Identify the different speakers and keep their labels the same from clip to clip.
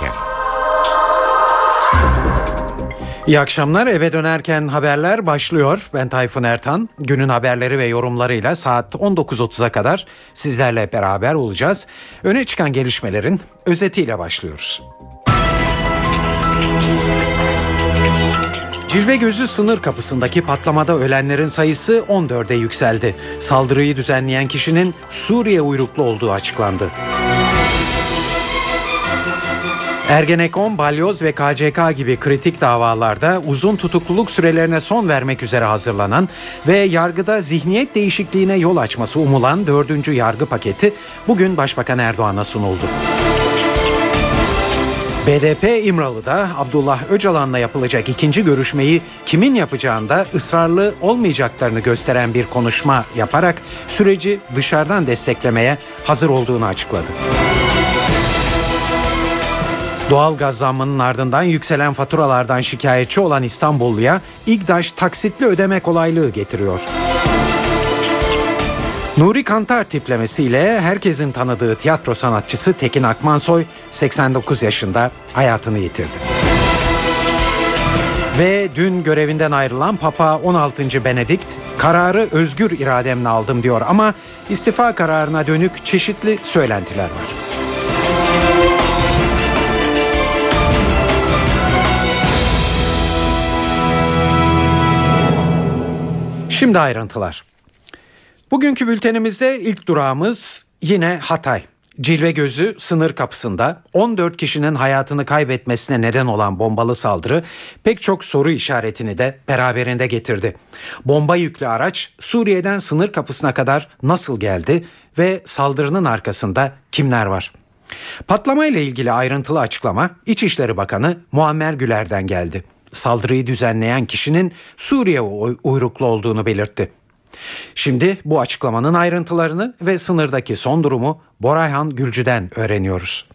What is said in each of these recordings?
Speaker 1: dönerken. İyi akşamlar. Eve dönerken haberler başlıyor. Ben Tayfun Ertan. Günün haberleri ve yorumlarıyla saat 19.30'a kadar sizlerle beraber olacağız. Öne çıkan gelişmelerin özetiyle başlıyoruz. Cilve Gözü sınır kapısındaki patlamada ölenlerin sayısı 14'e yükseldi. Saldırıyı düzenleyen kişinin Suriye uyruklu olduğu açıklandı. Ergenekon, balyoz ve KCK gibi kritik davalarda uzun tutukluluk sürelerine son vermek üzere hazırlanan ve yargıda zihniyet değişikliğine yol açması umulan dördüncü yargı paketi bugün Başbakan Erdoğan'a sunuldu. BDP İmralı'da Abdullah Öcalan'la yapılacak ikinci görüşmeyi kimin yapacağında ısrarlı olmayacaklarını gösteren bir konuşma yaparak süreci dışarıdan desteklemeye hazır olduğunu açıkladı. Doğal gaz zammının ardından yükselen faturalardan şikayetçi olan İstanbulluya İGDAŞ taksitli ödeme kolaylığı getiriyor. Nuri Kantar tiplemesiyle herkesin tanıdığı tiyatro sanatçısı Tekin Akmansoy 89 yaşında hayatını yitirdi. Ve dün görevinden ayrılan Papa 16. Benedikt kararı özgür irademle aldım diyor ama istifa kararına dönük çeşitli söylentiler var. Şimdi ayrıntılar. Bugünkü bültenimizde ilk durağımız yine Hatay. Cilve gözü sınır kapısında 14 kişinin hayatını kaybetmesine neden olan bombalı saldırı pek çok soru işaretini de beraberinde getirdi. Bomba yüklü araç Suriye'den sınır kapısına kadar nasıl geldi ve saldırının arkasında kimler var? Patlama ile ilgili ayrıntılı açıklama İçişleri Bakanı Muammer Güler'den geldi. Saldırıyı düzenleyen kişinin Suriye uyruklu olduğunu belirtti. Şimdi bu açıklamanın ayrıntılarını ve sınırdaki son durumu Borayhan Gülcü'den öğreniyoruz.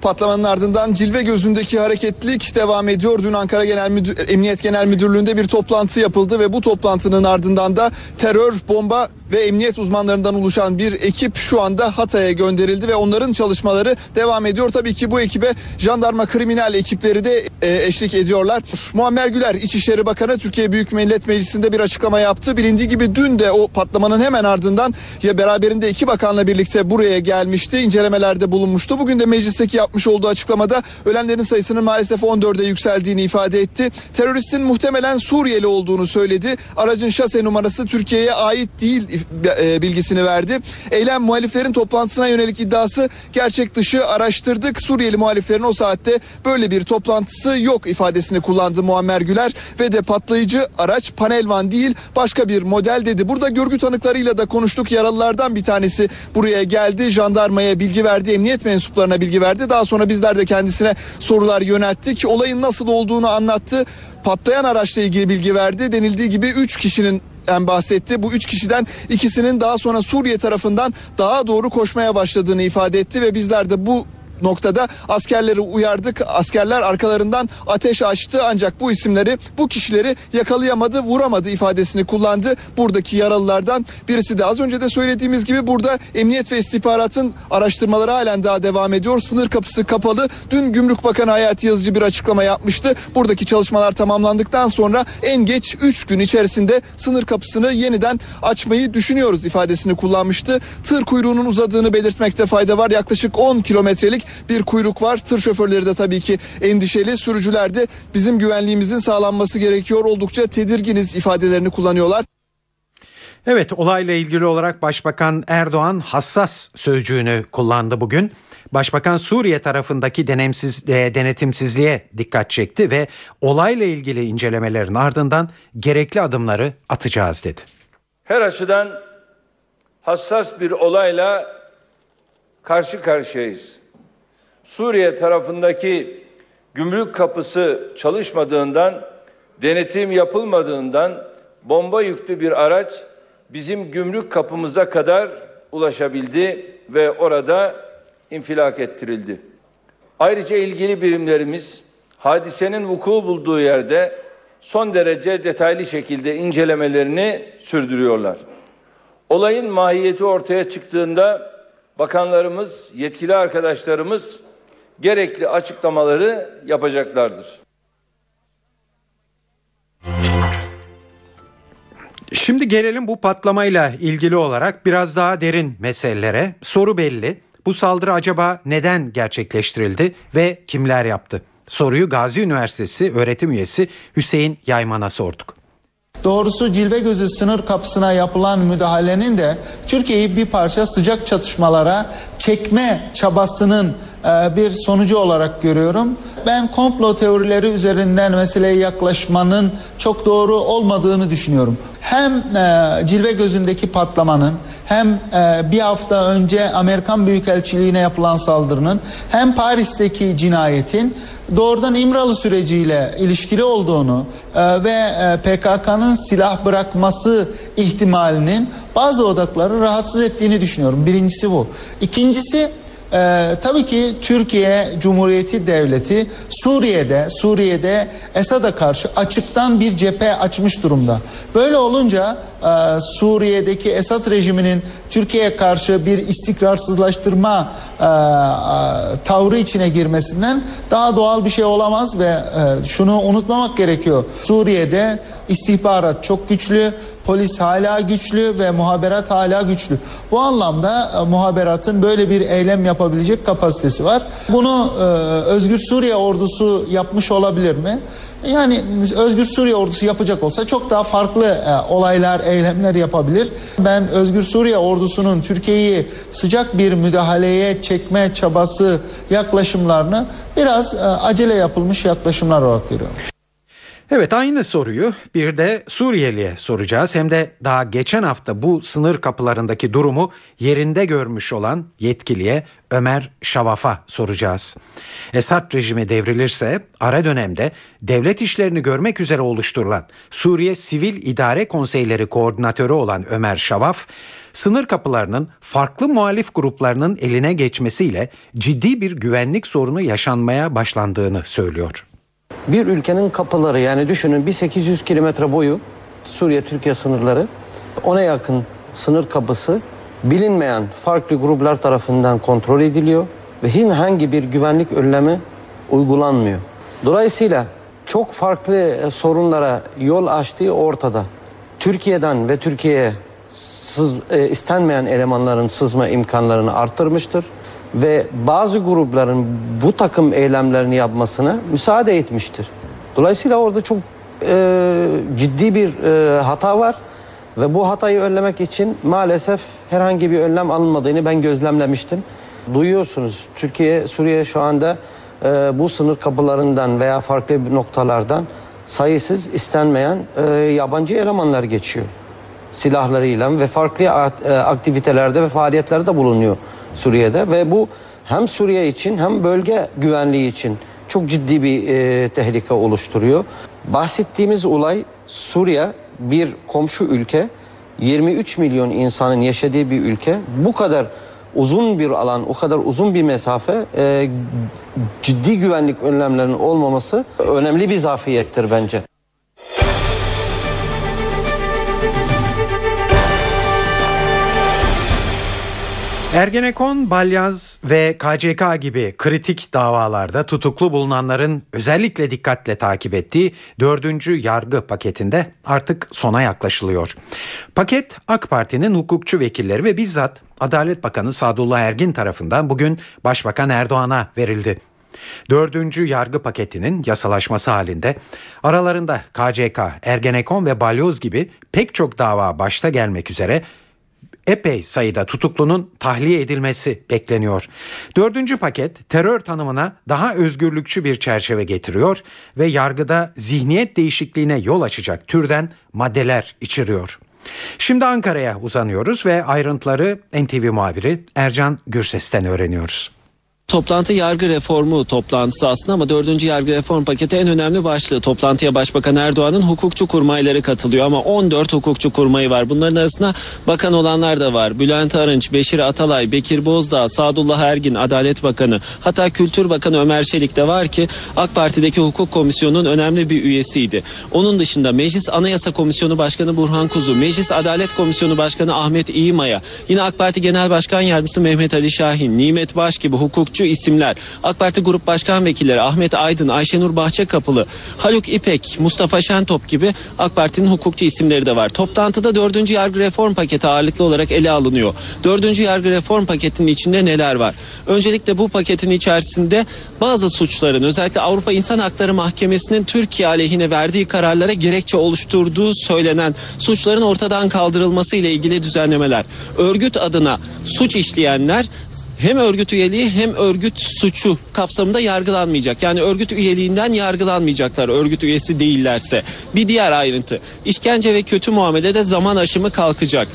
Speaker 2: Patlamanın ardından cilve gözündeki hareketlilik devam ediyor. Dün Ankara Genel Müdür, Emniyet Genel Müdürlüğü'nde bir toplantı yapıldı ve bu toplantının ardından da terör, bomba ve emniyet uzmanlarından oluşan bir ekip şu anda Hatay'a gönderildi ve onların çalışmaları devam ediyor. Tabii ki bu ekibe jandarma kriminal ekipleri de e, eşlik ediyorlar. Muammer Güler İçişleri Bakanı Türkiye Büyük Millet Meclisi'nde bir açıklama yaptı. Bilindiği gibi dün de o patlamanın hemen ardından ya beraberinde iki bakanla birlikte buraya gelmişti. incelemelerde bulunmuştu. Bugün de meclisteki yapmış olduğu açıklamada ölenlerin sayısının maalesef 14'e yükseldiğini ifade etti. Teröristin muhtemelen Suriyeli olduğunu söyledi. Aracın şase numarası Türkiye'ye ait değil e, bilgisini verdi. Eylem muhaliflerin toplantısına yönelik iddiası gerçek dışı araştırdık. Suriyeli muhaliflerin o saatte böyle bir toplantısı yok ifadesini kullandı Muammer Güler ve de patlayıcı araç panelvan değil başka bir model dedi. Burada görgü tanıklarıyla da konuştuk. Yaralılardan bir tanesi buraya geldi. Jandarmaya bilgi verdi. Emniyet mensuplarına bilgi verdi. Daha sonra bizler de kendisine sorular yönelttik. Olayın nasıl olduğunu anlattı patlayan araçla ilgili bilgi verdi. Denildiği gibi 3 kişinin bahsetti. Bu üç kişiden ikisinin daha sonra Suriye tarafından daha doğru koşmaya başladığını ifade etti ve bizler de bu noktada askerleri uyardık. Askerler arkalarından ateş açtı ancak bu isimleri bu kişileri yakalayamadı vuramadı ifadesini kullandı. Buradaki yaralılardan birisi de az önce de söylediğimiz gibi burada emniyet ve istihbaratın araştırmaları halen daha devam ediyor. Sınır kapısı kapalı. Dün Gümrük Bakanı Hayati Yazıcı bir açıklama yapmıştı. Buradaki çalışmalar tamamlandıktan sonra en geç 3 gün içerisinde sınır kapısını yeniden açmayı düşünüyoruz ifadesini kullanmıştı. Tır kuyruğunun uzadığını belirtmekte fayda var. Yaklaşık 10 kilometrelik bir kuyruk var. Tır şoförleri de tabii ki endişeli. Sürücüler de bizim güvenliğimizin sağlanması gerekiyor. Oldukça tedirginiz ifadelerini kullanıyorlar.
Speaker 1: Evet olayla ilgili olarak Başbakan Erdoğan hassas sözcüğünü kullandı bugün. Başbakan Suriye tarafındaki denemsiz, e, denetimsizliğe dikkat çekti ve olayla ilgili incelemelerin ardından gerekli adımları atacağız dedi.
Speaker 3: Her açıdan hassas bir olayla karşı karşıyayız. Suriye tarafındaki gümrük kapısı çalışmadığından, denetim yapılmadığından bomba yüklü bir araç bizim gümrük kapımıza kadar ulaşabildi ve orada infilak ettirildi. Ayrıca ilgili birimlerimiz hadisenin vuku bulduğu yerde son derece detaylı şekilde incelemelerini sürdürüyorlar. Olayın mahiyeti ortaya çıktığında bakanlarımız, yetkili arkadaşlarımız gerekli açıklamaları yapacaklardır.
Speaker 1: Şimdi gelelim bu patlamayla ilgili olarak biraz daha derin meselelere. Soru belli. Bu saldırı acaba neden gerçekleştirildi ve kimler yaptı? Soruyu Gazi Üniversitesi öğretim üyesi Hüseyin Yayman'a sorduk.
Speaker 4: Doğrusu cilve gözü sınır kapısına yapılan müdahalenin de Türkiye'yi bir parça sıcak çatışmalara çekme çabasının bir sonucu olarak görüyorum. Ben komplo teorileri üzerinden meseleye yaklaşmanın çok doğru olmadığını düşünüyorum. Hem e, cilve gözündeki patlamanın hem e, bir hafta önce Amerikan Büyükelçiliğine yapılan saldırının hem Paris'teki cinayetin doğrudan İmralı süreciyle ilişkili olduğunu e, ve e, PKK'nın silah bırakması ihtimalinin bazı odakları rahatsız ettiğini düşünüyorum. Birincisi bu. İkincisi ee, tabii ki Türkiye Cumhuriyeti Devleti Suriye'de Suriye'de Esad'a karşı açıktan bir cephe açmış durumda. Böyle olunca Suriye'deki Esad rejiminin Türkiye'ye karşı bir istikrarsızlaştırma e, e, tavrı içine girmesinden daha doğal bir şey olamaz ve e, şunu unutmamak gerekiyor. Suriye'de istihbarat çok güçlü, polis hala güçlü ve muhaberat hala güçlü. Bu anlamda e, muhaberatın böyle bir eylem yapabilecek kapasitesi var. Bunu e, Özgür Suriye ordusu yapmış olabilir mi? Yani Özgür Suriye ordusu yapacak olsa çok daha farklı e, olaylar, eylemler yapabilir. Ben Özgür Suriye ordusunun Türkiye'yi sıcak bir müdahaleye çekme çabası yaklaşımlarını biraz e, acele yapılmış yaklaşımlar olarak görüyorum.
Speaker 1: Evet aynı soruyu bir de Suriyeli'ye soracağız. Hem de daha geçen hafta bu sınır kapılarındaki durumu yerinde görmüş olan yetkiliye Ömer Şavaf'a soracağız. Esad rejimi devrilirse ara dönemde devlet işlerini görmek üzere oluşturulan Suriye Sivil İdare Konseyleri Koordinatörü olan Ömer Şavaf, sınır kapılarının farklı muhalif gruplarının eline geçmesiyle ciddi bir güvenlik sorunu yaşanmaya başlandığını söylüyor.
Speaker 5: Bir ülkenin kapıları yani düşünün bir 800 kilometre boyu Suriye-Türkiye sınırları ona yakın sınır kapısı bilinmeyen farklı gruplar tarafından kontrol ediliyor ve herhangi bir güvenlik önlemi uygulanmıyor. Dolayısıyla çok farklı e, sorunlara yol açtığı ortada. Türkiye'den ve Türkiye'ye e, istenmeyen elemanların sızma imkanlarını arttırmıştır ve bazı grupların bu takım eylemlerini yapmasına müsaade etmiştir. Dolayısıyla orada çok e, ciddi bir e, hata var ve bu hatayı önlemek için maalesef herhangi bir önlem alınmadığını ben gözlemlemiştim. Duyuyorsunuz Türkiye, Suriye şu anda e, bu sınır kapılarından veya farklı noktalardan sayısız istenmeyen e, yabancı elemanlar geçiyor silahlarıyla ve farklı e, aktivitelerde ve faaliyetlerde bulunuyor Suriye'de ve bu hem Suriye için hem bölge güvenliği için çok ciddi bir e, tehlike oluşturuyor. Bahsettiğimiz olay Suriye bir komşu ülke 23 milyon insanın yaşadığı bir ülke. Bu kadar uzun bir alan, o kadar uzun bir mesafe e, ciddi güvenlik önlemlerinin olmaması önemli bir zafiyettir bence.
Speaker 1: Ergenekon, Balyaz ve KCK gibi kritik davalarda tutuklu bulunanların özellikle dikkatle takip ettiği dördüncü yargı paketinde artık sona yaklaşılıyor. Paket AK Parti'nin hukukçu vekilleri ve bizzat Adalet Bakanı Sadullah Ergin tarafından bugün Başbakan Erdoğan'a verildi. Dördüncü yargı paketinin yasalaşması halinde aralarında KCK, Ergenekon ve Balyoz gibi pek çok dava başta gelmek üzere epey sayıda tutuklunun tahliye edilmesi bekleniyor. Dördüncü paket terör tanımına daha özgürlükçü bir çerçeve getiriyor ve yargıda zihniyet değişikliğine yol açacak türden maddeler içeriyor. Şimdi Ankara'ya uzanıyoruz ve ayrıntıları NTV muhabiri Ercan Gürses'ten öğreniyoruz.
Speaker 6: Toplantı yargı reformu toplantısı aslında ama dördüncü yargı reform paketi en önemli başlığı. Toplantıya Başbakan Erdoğan'ın hukukçu kurmayları katılıyor ama 14 hukukçu kurmayı var. Bunların arasında bakan olanlar da var. Bülent Arınç, Beşir Atalay, Bekir Bozdağ, Sadullah Ergin, Adalet Bakanı hatta Kültür Bakanı Ömer Çelik de var ki AK Parti'deki hukuk komisyonunun önemli bir üyesiydi. Onun dışında Meclis Anayasa Komisyonu Başkanı Burhan Kuzu, Meclis Adalet Komisyonu Başkanı Ahmet İyimaya, yine AK Parti Genel Başkan Yardımcısı Mehmet Ali Şahin, Nimet Baş gibi hukukçu hukukçu isimler. AK Parti Grup Başkan Vekilleri Ahmet Aydın, Ayşenur Bahçekapılı, Haluk İpek, Mustafa Şentop gibi AK Parti'nin hukukçu isimleri de var. Toplantıda 4. yargı reform paketi ağırlıklı olarak ele alınıyor. 4. yargı reform paketinin içinde neler var? Öncelikle bu paketin içerisinde bazı suçların özellikle Avrupa İnsan Hakları Mahkemesi'nin Türkiye aleyhine verdiği kararlara gerekçe oluşturduğu söylenen suçların ortadan kaldırılması ile ilgili düzenlemeler. Örgüt adına suç işleyenler hem örgüt üyeliği hem örgüt suçu kapsamında yargılanmayacak. Yani örgüt üyeliğinden yargılanmayacaklar örgüt üyesi değillerse. Bir diğer ayrıntı işkence ve kötü muamelede zaman aşımı kalkacak.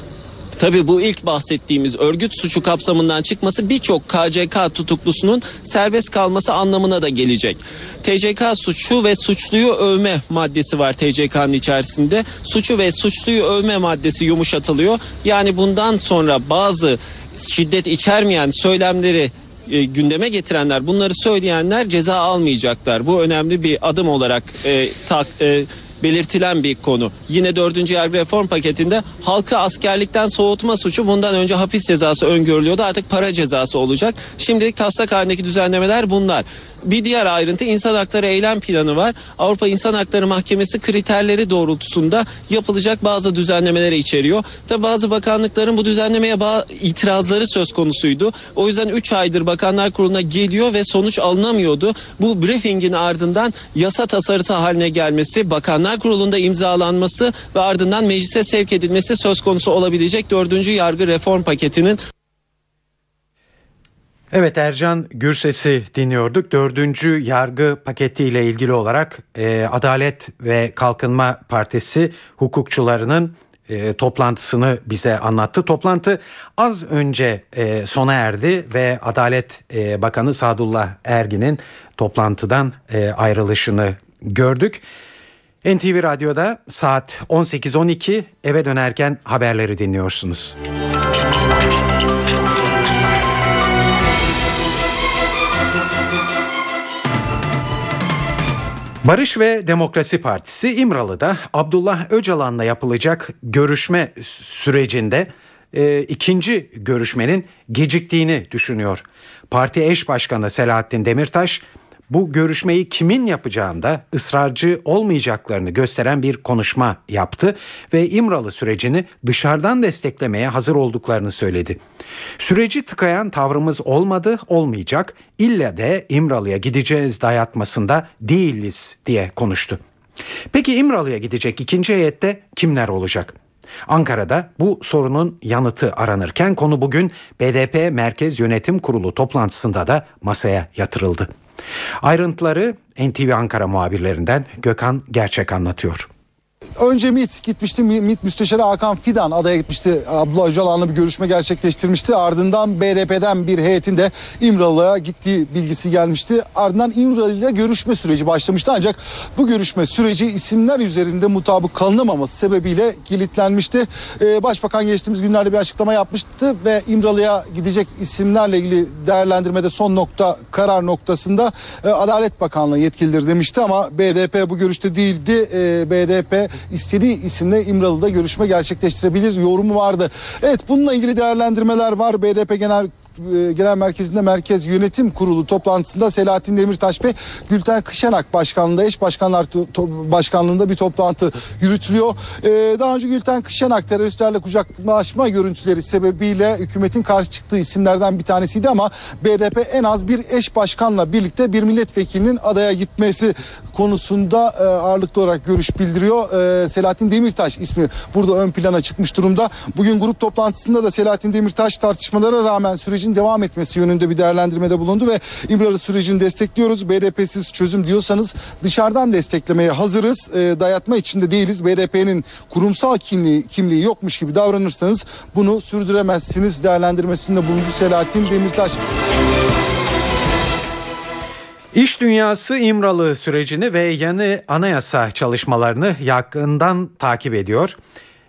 Speaker 6: Tabi bu ilk bahsettiğimiz örgüt suçu kapsamından çıkması birçok KCK tutuklusunun serbest kalması anlamına da gelecek. TCK suçu ve suçluyu övme maddesi var TCK'nın içerisinde. Suçu ve suçluyu övme maddesi yumuşatılıyor. Yani bundan sonra bazı şiddet içermeyen söylemleri e, gündeme getirenler bunları söyleyenler ceza almayacaklar. Bu önemli bir adım olarak e, tak, e, belirtilen bir konu. Yine 4. yargı reform paketinde halkı askerlikten soğutma suçu bundan önce hapis cezası öngörülüyordu. Artık para cezası olacak. Şimdilik taslak halindeki düzenlemeler bunlar. Bir diğer ayrıntı insan hakları eylem planı var. Avrupa İnsan Hakları Mahkemesi kriterleri doğrultusunda yapılacak bazı düzenlemeleri içeriyor. Tabi bazı bakanlıkların bu düzenlemeye itirazları söz konusuydu. O yüzden 3 aydır Bakanlar Kurulu'na geliyor ve sonuç alınamıyordu. Bu briefingin ardından yasa tasarısı haline gelmesi, Bakanlar Kurulu'nda imzalanması ve ardından meclise sevk edilmesi söz konusu olabilecek 4. yargı reform paketinin
Speaker 1: Evet Ercan Gürses'i dinliyorduk. Dördüncü yargı paketiyle ilgili olarak e, Adalet ve Kalkınma Partisi hukukçularının e, toplantısını bize anlattı. Toplantı az önce e, sona erdi ve Adalet e, Bakanı Sadullah Ergin'in toplantıdan e, ayrılışını gördük. NTV Radyo'da saat 18.12 eve dönerken haberleri dinliyorsunuz. Barış ve Demokrasi Partisi İmralı'da Abdullah Öcalan'la yapılacak görüşme sürecinde e, ikinci görüşmenin geciktiğini düşünüyor. Parti eş başkanı Selahattin Demirtaş bu görüşmeyi kimin yapacağında ısrarcı olmayacaklarını gösteren bir konuşma yaptı ve İmralı sürecini dışarıdan desteklemeye hazır olduklarını söyledi. Süreci tıkayan tavrımız olmadı, olmayacak. İlle de İmralı'ya gideceğiz dayatmasında değiliz diye konuştu. Peki İmralı'ya gidecek ikinci heyette kimler olacak? Ankara'da bu sorunun yanıtı aranırken konu bugün BDP Merkez Yönetim Kurulu toplantısında da masaya yatırıldı. Ayrıntıları NTV Ankara muhabirlerinden Gökhan Gerçek anlatıyor.
Speaker 7: Önce MİT gitmişti. MİT Müsteşarı Hakan Fidan adaya gitmişti. Abdullah Öcalan'la bir görüşme gerçekleştirmişti. Ardından BDP'den bir heyetin de İmralı'ya gittiği bilgisi gelmişti. Ardından İmralı ile görüşme süreci başlamıştı. Ancak bu görüşme süreci isimler üzerinde mutabık kalınamaması sebebiyle kilitlenmişti. Ee, Başbakan geçtiğimiz günlerde bir açıklama yapmıştı ve İmralı'ya gidecek isimlerle ilgili değerlendirmede son nokta karar noktasında e, Adalet Bakanlığı yetkilidir demişti ama BDP bu görüşte değildi. E, BDP istediği isimle İmralı'da görüşme gerçekleştirebilir yorumu vardı. Evet bununla ilgili değerlendirmeler var. BDP Genel Genel Merkezi'nde Merkez Yönetim Kurulu toplantısında Selahattin Demirtaş ve Gülten Kışanak başkanlığında eş başkanlar başkanlığında bir toplantı yürütülüyor. Ee, daha önce Gülten Kışanak teröristlerle kucaklaşma görüntüleri sebebiyle hükümetin karşı çıktığı isimlerden bir tanesiydi ama BDP en az bir eş başkanla birlikte bir milletvekilinin adaya gitmesi konusunda e, ağırlıklı olarak görüş bildiriyor. E, Selahattin Demirtaş ismi burada ön plana çıkmış durumda. Bugün grup toplantısında da Selahattin Demirtaş tartışmalara rağmen sürecin devam etmesi yönünde bir değerlendirmede bulundu ve İmralı sürecini destekliyoruz. BDP'siz çözüm diyorsanız dışarıdan desteklemeye hazırız. E, dayatma içinde değiliz. BDP'nin kurumsal kimliği, kimliği yokmuş gibi davranırsanız bunu sürdüremezsiniz değerlendirmesinde bulundu Selahattin Demirtaş.
Speaker 1: İş dünyası İmralı sürecini ve yeni anayasa çalışmalarını yakından takip ediyor.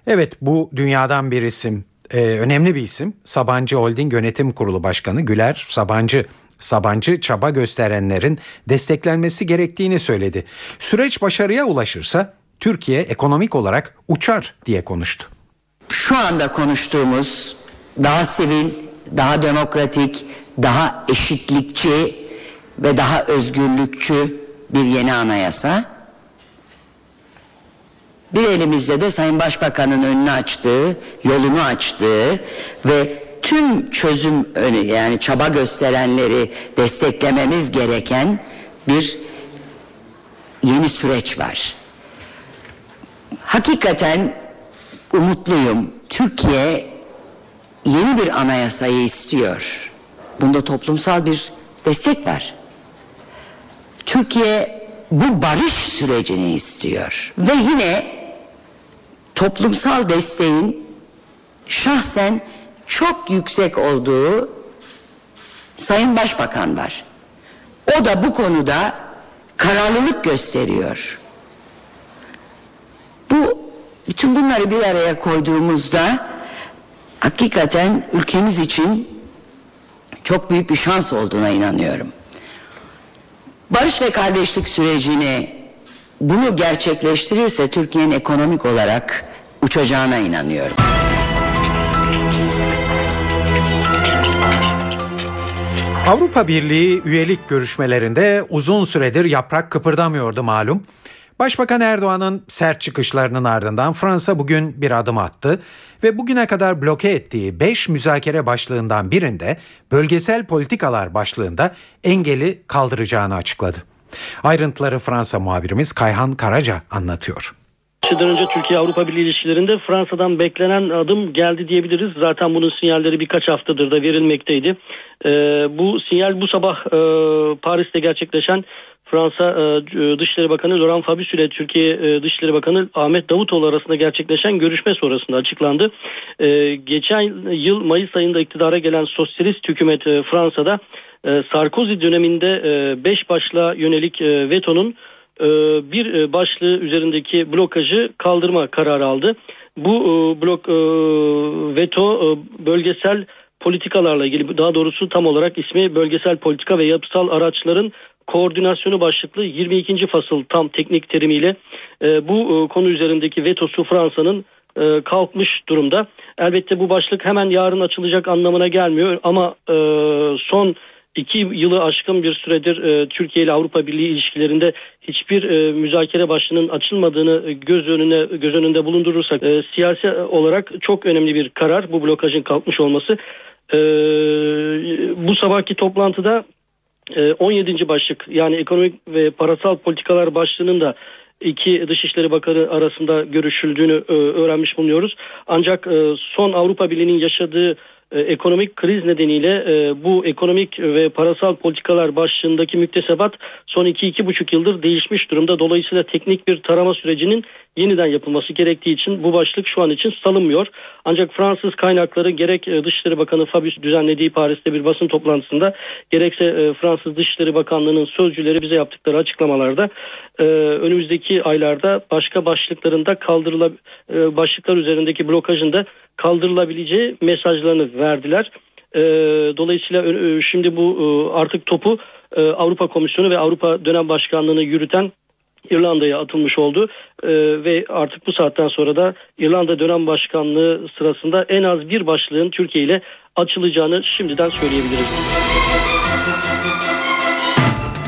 Speaker 1: Evet bu dünyadan bir isim, e, önemli bir isim. Sabancı Holding Yönetim Kurulu Başkanı Güler Sabancı. Sabancı çaba gösterenlerin desteklenmesi gerektiğini söyledi. Süreç başarıya ulaşırsa Türkiye ekonomik olarak uçar diye konuştu.
Speaker 8: Şu anda konuştuğumuz daha sivil, daha demokratik, daha eşitlikçi ve daha özgürlükçü bir yeni anayasa. Bir elimizde de Sayın Başbakan'ın önünü açtığı, yolunu açtığı ve tüm çözüm önü yani çaba gösterenleri desteklememiz gereken bir yeni süreç var. Hakikaten umutluyum. Türkiye yeni bir anayasayı istiyor. Bunda toplumsal bir destek var. Türkiye bu barış sürecini istiyor. Ve yine toplumsal desteğin şahsen çok yüksek olduğu Sayın Başbakan var. O da bu konuda kararlılık gösteriyor. Bu bütün bunları bir araya koyduğumuzda hakikaten ülkemiz için çok büyük bir şans olduğuna inanıyorum. Barış ve kardeşlik sürecini bunu gerçekleştirirse Türkiye'nin ekonomik olarak uçacağına inanıyorum.
Speaker 1: Avrupa Birliği üyelik görüşmelerinde uzun süredir yaprak kıpırdamıyordu malum. Başbakan Erdoğan'ın sert çıkışlarının ardından Fransa bugün bir adım attı ve bugüne kadar bloke ettiği 5 müzakere başlığından birinde bölgesel politikalar başlığında engeli kaldıracağını açıkladı. Ayrıntıları Fransa muhabirimiz Kayhan Karaca anlatıyor.
Speaker 9: Şeyden önce Türkiye-Avrupa Birliği ilişkilerinde Fransa'dan beklenen adım geldi diyebiliriz. Zaten bunun sinyalleri birkaç haftadır da verilmekteydi. Ee, bu sinyal bu sabah e, Paris'te gerçekleşen Fransa e, Dışişleri Bakanı Laurent Fabius ile Türkiye e, Dışişleri Bakanı Ahmet Davutoğlu arasında gerçekleşen görüşme sonrasında açıklandı. E, geçen yıl Mayıs ayında iktidara gelen sosyalist hükümet e, Fransa'da e, Sarkozy döneminde 5 e, başlığa yönelik e, vetonun e, bir e, başlığı üzerindeki blokajı kaldırma kararı aldı. Bu e, blok veto bölgesel politikalarla ilgili daha doğrusu tam olarak ismi bölgesel politika ve yapısal araçların koordinasyonu başlıklı 22. fasıl tam teknik terimiyle bu konu üzerindeki vetosu Fransa'nın kalkmış durumda. Elbette bu başlık hemen yarın açılacak anlamına gelmiyor ama son iki yılı aşkın bir süredir e, Türkiye ile Avrupa Birliği ilişkilerinde hiçbir e, müzakere başlığının açılmadığını göz önüne göz önünde bulundurursak e, siyasi olarak çok önemli bir karar bu blokajın kalkmış olması. E, bu sabahki toplantıda e, 17. başlık yani ekonomik ve parasal politikalar başlığının da iki Dışişleri Bakanı arasında görüşüldüğünü e, öğrenmiş bulunuyoruz. Ancak e, son Avrupa Birliği'nin yaşadığı ekonomik kriz nedeniyle e, bu ekonomik ve parasal politikalar başlığındaki müktesebat son 2-2,5 yıldır değişmiş durumda. Dolayısıyla teknik bir tarama sürecinin yeniden yapılması gerektiği için bu başlık şu an için salınmıyor. Ancak Fransız kaynakları gerek e, Dışişleri Bakanı Fabius düzenlediği Paris'te bir basın toplantısında gerekse Fransız Dışişleri Bakanlığı'nın sözcüleri bize yaptıkları açıklamalarda önümüzdeki aylarda başka başlıklarında kaldırıla başlıklar üzerindeki blokajın da kaldırılabileceği mesajlarını verdiler. E, dolayısıyla şimdi bu e, artık topu e, Avrupa Komisyonu ve Avrupa Dönem Başkanlığı'nı yürüten İrlanda'ya atılmış oldu ee, ve artık bu saatten sonra da İrlanda dönem başkanlığı sırasında en az bir başlığın Türkiye ile açılacağını şimdiden söyleyebiliriz.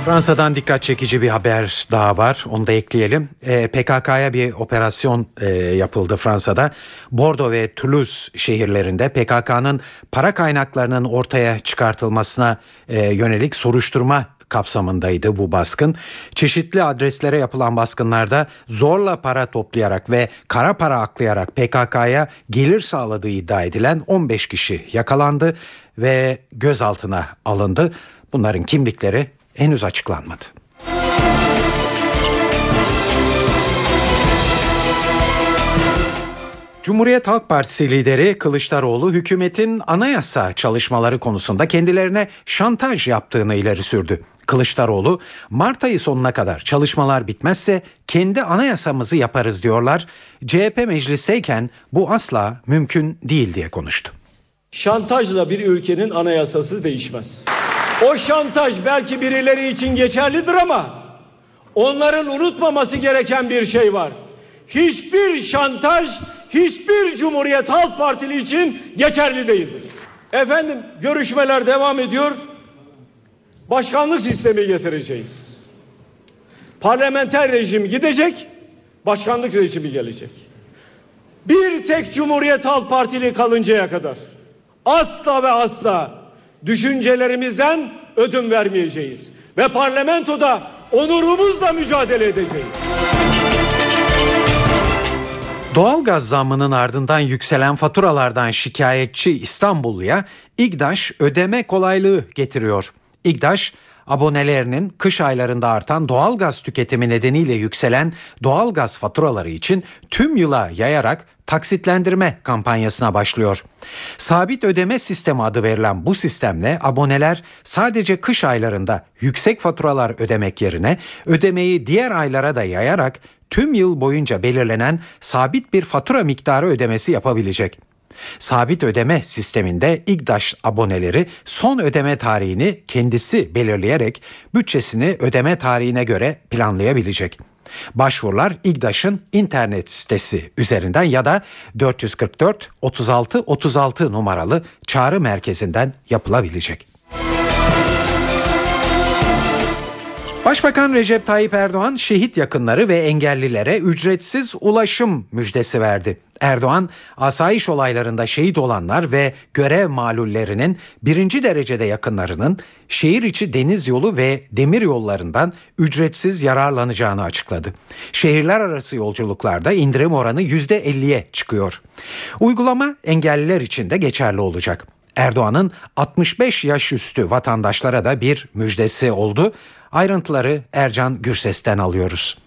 Speaker 1: Fransa'dan dikkat çekici bir haber daha var. Onu da ekleyelim. E, PKK'ya bir operasyon e, yapıldı Fransa'da. Bordeaux ve Toulouse şehirlerinde PKK'nın para kaynaklarının ortaya çıkartılmasına e, yönelik soruşturma kapsamındaydı bu baskın. Çeşitli adreslere yapılan baskınlarda zorla para toplayarak ve kara para aklayarak PKK'ya gelir sağladığı iddia edilen 15 kişi yakalandı ve gözaltına alındı. Bunların kimlikleri henüz açıklanmadı. Cumhuriyet Halk Partisi lideri Kılıçdaroğlu hükümetin anayasa çalışmaları konusunda kendilerine şantaj yaptığını ileri sürdü. Kılıçdaroğlu Mart ayı sonuna kadar çalışmalar bitmezse kendi anayasamızı yaparız diyorlar. CHP meclisteyken bu asla mümkün değil diye konuştu.
Speaker 10: Şantajla bir ülkenin anayasası değişmez. O şantaj belki birileri için geçerlidir ama onların unutmaması gereken bir şey var. Hiçbir şantaj hiçbir Cumhuriyet Halk Partili için geçerli değildir. Efendim görüşmeler devam ediyor. Başkanlık sistemi getireceğiz. Parlamenter rejim gidecek, başkanlık rejimi gelecek. Bir tek Cumhuriyet Halk Partili kalıncaya kadar asla ve asla düşüncelerimizden ödün vermeyeceğiz. Ve parlamentoda onurumuzla mücadele edeceğiz.
Speaker 1: Doğalgaz zammının ardından yükselen faturalardan şikayetçi İstanbulluya İGDAŞ ödeme kolaylığı getiriyor. İGDAŞ abonelerinin kış aylarında artan doğalgaz tüketimi nedeniyle yükselen doğalgaz faturaları için tüm yıla yayarak taksitlendirme kampanyasına başlıyor. Sabit ödeme sistemi adı verilen bu sistemle aboneler sadece kış aylarında yüksek faturalar ödemek yerine ödemeyi diğer aylara da yayarak tüm yıl boyunca belirlenen sabit bir fatura miktarı ödemesi yapabilecek. Sabit ödeme sisteminde İGDAŞ aboneleri son ödeme tarihini kendisi belirleyerek bütçesini ödeme tarihine göre planlayabilecek. Başvurular İGDAŞ'ın internet sitesi üzerinden ya da 444 36 36 numaralı çağrı merkezinden yapılabilecek. Başbakan Recep Tayyip Erdoğan şehit yakınları ve engellilere ücretsiz ulaşım müjdesi verdi. Erdoğan, asayiş olaylarında şehit olanlar ve görev malullerinin birinci derecede yakınlarının şehir içi deniz yolu ve demir yollarından ücretsiz yararlanacağını açıkladı. Şehirler arası yolculuklarda indirim oranı %50'ye çıkıyor. Uygulama engelliler için de geçerli olacak. Erdoğan'ın 65 yaş üstü vatandaşlara da bir müjdesi oldu. Ayrıntıları Ercan Gürses'ten alıyoruz.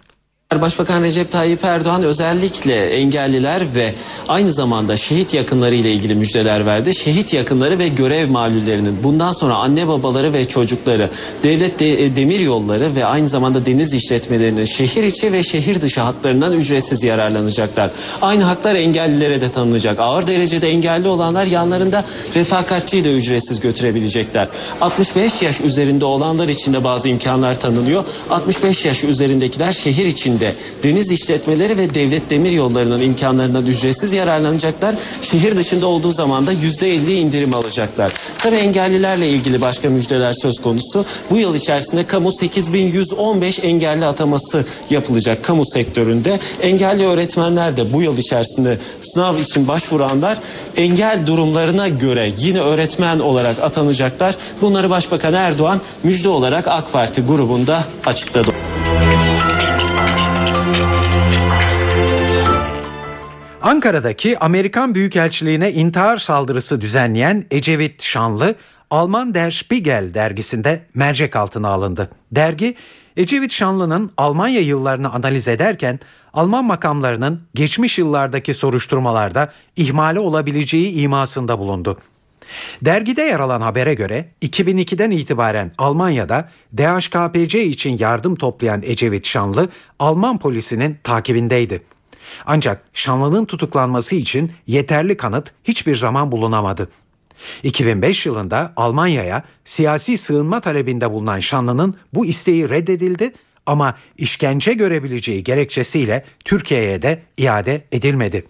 Speaker 6: Başbakan Recep Tayyip Erdoğan özellikle engelliler ve aynı zamanda şehit yakınları ile ilgili müjdeler verdi. Şehit yakınları ve görev malullerinin bundan sonra anne babaları ve çocukları devlet de, e, demir yolları ve aynı zamanda deniz işletmelerinin şehir içi ve şehir dışı hatlarından ücretsiz yararlanacaklar. Aynı haklar engellilere de tanınacak. Ağır derecede engelli olanlar yanlarında refakatçiyi de ücretsiz götürebilecekler. 65 yaş üzerinde olanlar için de bazı imkanlar tanınıyor. 65 yaş üzerindekiler şehir içinde şeklinde deniz işletmeleri ve devlet demir yollarının imkanlarından ücretsiz yararlanacaklar. Şehir dışında olduğu zaman da %50 indirim alacaklar. Tabi engellilerle ilgili başka müjdeler söz konusu. Bu yıl içerisinde kamu 8115 engelli ataması yapılacak kamu sektöründe. Engelli öğretmenler de bu yıl içerisinde sınav için başvuranlar engel durumlarına göre yine öğretmen olarak atanacaklar. Bunları Başbakan Erdoğan müjde olarak AK Parti grubunda açıkladı.
Speaker 1: Ankara'daki Amerikan Büyükelçiliğine intihar saldırısı düzenleyen Ecevit Şanlı, Alman Der Spiegel dergisinde mercek altına alındı. Dergi, Ecevit Şanlı'nın Almanya yıllarını analiz ederken Alman makamlarının geçmiş yıllardaki soruşturmalarda ihmali olabileceği imasında bulundu. Dergide yer alan habere göre 2002'den itibaren Almanya'da DHKPC için yardım toplayan Ecevit Şanlı Alman polisinin takibindeydi. Ancak Şanlı'nın tutuklanması için yeterli kanıt hiçbir zaman bulunamadı. 2005 yılında Almanya'ya siyasi sığınma talebinde bulunan Şanlı'nın bu isteği reddedildi ama işkence görebileceği gerekçesiyle Türkiye'ye de iade edilmedi.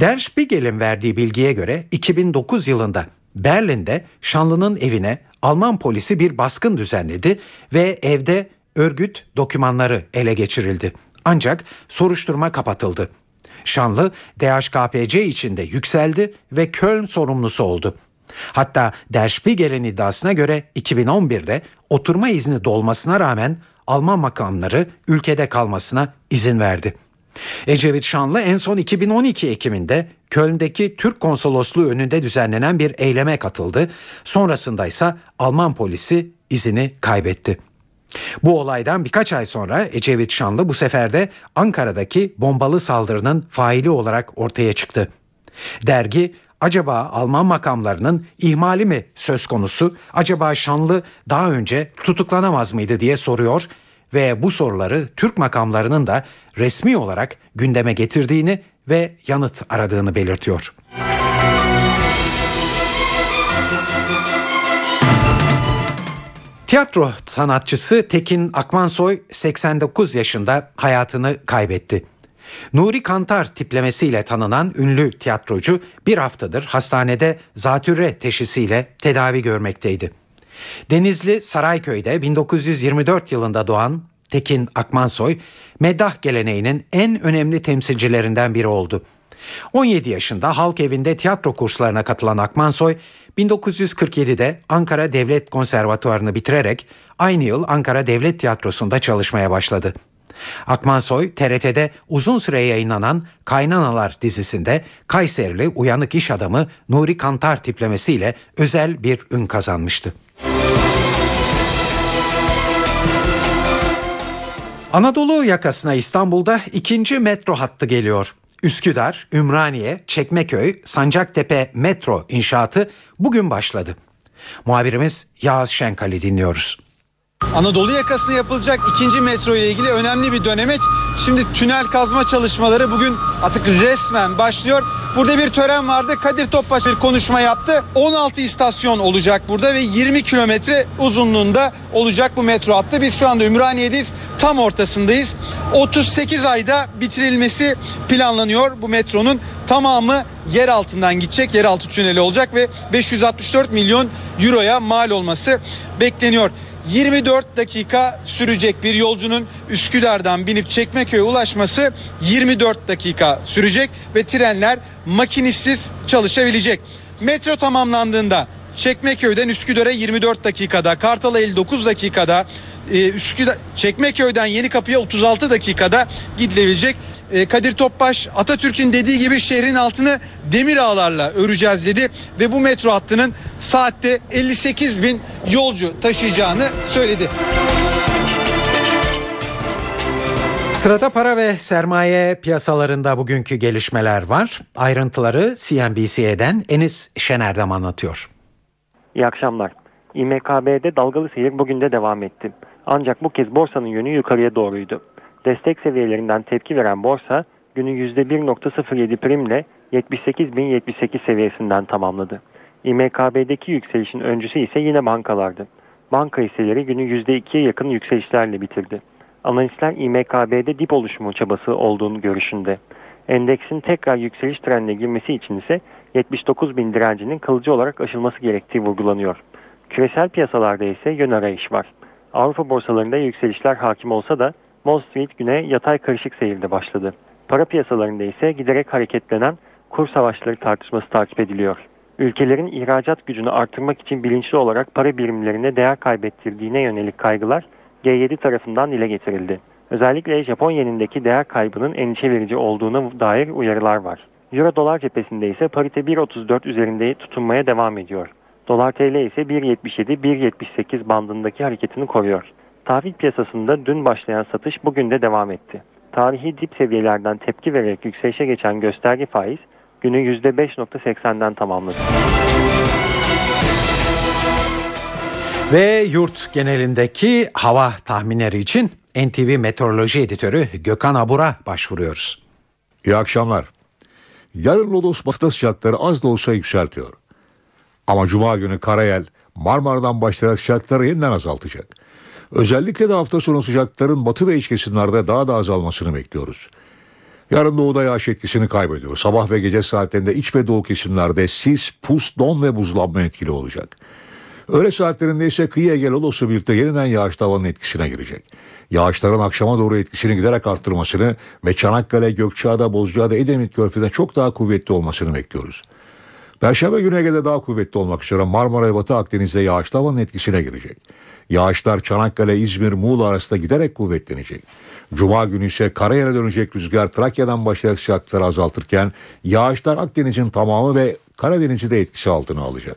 Speaker 1: Der Spiegel'in verdiği bilgiye göre 2009 yılında Berlin'de Şanlı'nın evine Alman polisi bir baskın düzenledi ve evde örgüt dokümanları ele geçirildi. Ancak soruşturma kapatıldı. Şanlı DHKPC içinde yükseldi ve Köln sorumlusu oldu. Hatta Der Spiegel'in iddiasına göre 2011'de oturma izni dolmasına rağmen Alman makamları ülkede kalmasına izin verdi. Ecevit Şanlı en son 2012 Ekim'inde Köln'deki Türk konsolosluğu önünde düzenlenen bir eyleme katıldı. Sonrasında ise Alman polisi izini kaybetti. Bu olaydan birkaç ay sonra Ecevit Şanlı bu sefer de Ankara'daki bombalı saldırının faili olarak ortaya çıktı. Dergi acaba Alman makamlarının ihmali mi söz konusu? Acaba Şanlı daha önce tutuklanamaz mıydı diye soruyor ve bu soruları Türk makamlarının da resmi olarak gündeme getirdiğini ve yanıt aradığını belirtiyor. Tiyatro sanatçısı Tekin Akmansoy 89 yaşında hayatını kaybetti. Nuri Kantar tiplemesiyle tanınan ünlü tiyatrocu bir haftadır hastanede zatürre teşhisiyle tedavi görmekteydi. Denizli Sarayköy'de 1924 yılında doğan Tekin Akmansoy, meddah geleneğinin en önemli temsilcilerinden biri oldu. 17 yaşında halk evinde tiyatro kurslarına katılan Akmansoy, 1947'de Ankara Devlet Konservatuvarını bitirerek aynı yıl Ankara Devlet Tiyatrosu'nda çalışmaya başladı. Akmansoy TRT'de uzun süre yayınlanan Kaynanalar dizisinde Kayserili uyanık iş adamı Nuri Kantar tiplemesiyle özel bir ün kazanmıştı. Anadolu yakasına İstanbul'da ikinci metro hattı geliyor. Üsküdar, Ümraniye, Çekmeköy, Sancaktepe metro inşaatı bugün başladı. Muhabirimiz Yağız Şenkal'i dinliyoruz.
Speaker 11: Anadolu yakasına yapılacak ikinci metro ile ilgili önemli bir dönemeç. Şimdi tünel kazma çalışmaları bugün artık resmen başlıyor. Burada bir tören vardı. Kadir Topbaş bir konuşma yaptı. 16 istasyon olacak burada ve 20 kilometre uzunluğunda olacak bu metro hattı. Biz şu anda Ümraniye'deyiz. Tam ortasındayız. 38 ayda bitirilmesi planlanıyor bu metronun. Tamamı yer altından gidecek. Yeraltı tüneli olacak ve 564 milyon euroya mal olması bekleniyor. 24 dakika sürecek bir yolcunun Üsküdar'dan binip Çekmeköy'e ulaşması 24 dakika sürecek ve trenler makinistsiz çalışabilecek. Metro tamamlandığında Çekmeköy'den Üsküdar'a 24 dakikada, Kartal'a 59 dakikada, e, Üsküdar Çekmeköy'den Yeni Kapı'ya 36 dakikada gidilebilecek. E, Kadir Topbaş Atatürk'ün dediği gibi şehrin altını demir ağlarla öreceğiz dedi ve bu metro hattının saatte 58 bin yolcu taşıyacağını söyledi.
Speaker 1: Sırada para ve sermaye piyasalarında bugünkü gelişmeler var. Ayrıntıları CNBC'den Enis Şener'den anlatıyor.
Speaker 12: İyi akşamlar. İMKB'de dalgalı seyir bugün de devam etti. Ancak bu kez borsanın yönü yukarıya doğruydu. Destek seviyelerinden tepki veren borsa günü %1.07 primle 78.078 seviyesinden tamamladı. İMKB'deki yükselişin öncüsü ise yine bankalardı. Banka hisseleri günü %2'ye yakın yükselişlerle bitirdi. Analistler İMKB'de dip oluşumu çabası olduğunu görüşünde. Endeksin tekrar yükseliş trendine girmesi için ise 79 bin direncinin kalıcı olarak aşılması gerektiği vurgulanıyor. Küresel piyasalarda ise yön arayış var. Avrupa borsalarında yükselişler hakim olsa da Wall Street güne yatay karışık seyirde başladı. Para piyasalarında ise giderek hareketlenen kur savaşları tartışması takip ediliyor. Ülkelerin ihracat gücünü artırmak için bilinçli olarak para birimlerine değer kaybettirdiğine yönelik kaygılar G7 tarafından dile getirildi. Özellikle Japon yenindeki değer kaybının endişe verici olduğuna dair uyarılar var. Euro dolar cephesinde ise parite 1.34 üzerinde tutunmaya devam ediyor. Dolar TL ise 1.77-1.78 bandındaki hareketini koruyor. Tahvil piyasasında dün başlayan satış bugün de devam etti. Tarihi dip seviyelerden tepki vererek yükselişe geçen gösterge faiz günü %5.80'den tamamladı.
Speaker 1: Ve yurt genelindeki hava tahminleri için NTV Meteoroloji Editörü Gökhan Abur'a başvuruyoruz.
Speaker 13: İyi akşamlar. Yarın Lodos batıda sıcakları az da olsa yükseltiyor. Ama Cuma günü Karayel Marmara'dan başlayarak sıcaklıkları yeniden azaltacak. Özellikle de hafta sonu sıcaklıkların batı ve iç kesimlerde daha da azalmasını bekliyoruz. Yarın doğuda yağış etkisini kaybediyor. Sabah ve gece saatlerinde iç ve doğu kesimlerde sis, pus, don ve buzlanma etkili olacak. Öğle saatlerinde ise kıyı Ege Lodos'u birlikte yeniden yağış tavanın etkisine girecek. Yağışların akşama doğru etkisini giderek arttırmasını ve Çanakkale, Gökçeada, Bozcaada, Edemit Körfezi'nde çok daha kuvvetli olmasını bekliyoruz. Perşembe günü Ege'de daha kuvvetli olmak üzere Marmara ve Batı Akdeniz'de yağış tavanın etkisine girecek. Yağışlar Çanakkale, İzmir, Muğla arasında giderek kuvvetlenecek. Cuma günü ise karayere dönecek rüzgar Trakya'dan başlayarak sıcaklıkları azaltırken yağışlar Akdeniz'in tamamı ve Karadeniz'i de etkisi altına alacak.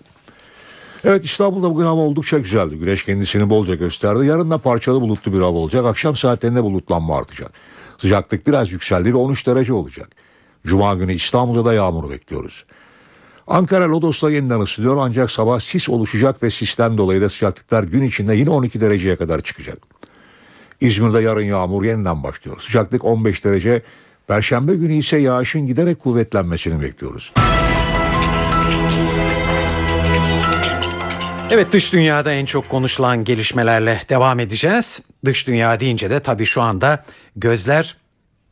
Speaker 13: Evet İstanbul'da bugün hava oldukça güzeldi. Güneş kendisini bolca gösterdi. Yarın da parçalı bulutlu bir hava olacak. Akşam saatlerinde bulutlanma artacak. Sıcaklık biraz yükseldi ve 13 derece olacak. Cuma günü İstanbul'da da yağmur bekliyoruz. Ankara Lodos'ta yeniden ısınıyor ancak sabah sis oluşacak ve sisten dolayı da sıcaklıklar gün içinde yine 12 dereceye kadar çıkacak. İzmir'de yarın yağmur yeniden başlıyor. Sıcaklık 15 derece. Perşembe günü ise yağışın giderek kuvvetlenmesini bekliyoruz.
Speaker 1: Evet dış dünyada en çok konuşulan gelişmelerle devam edeceğiz. Dış dünya deyince de tabii şu anda gözler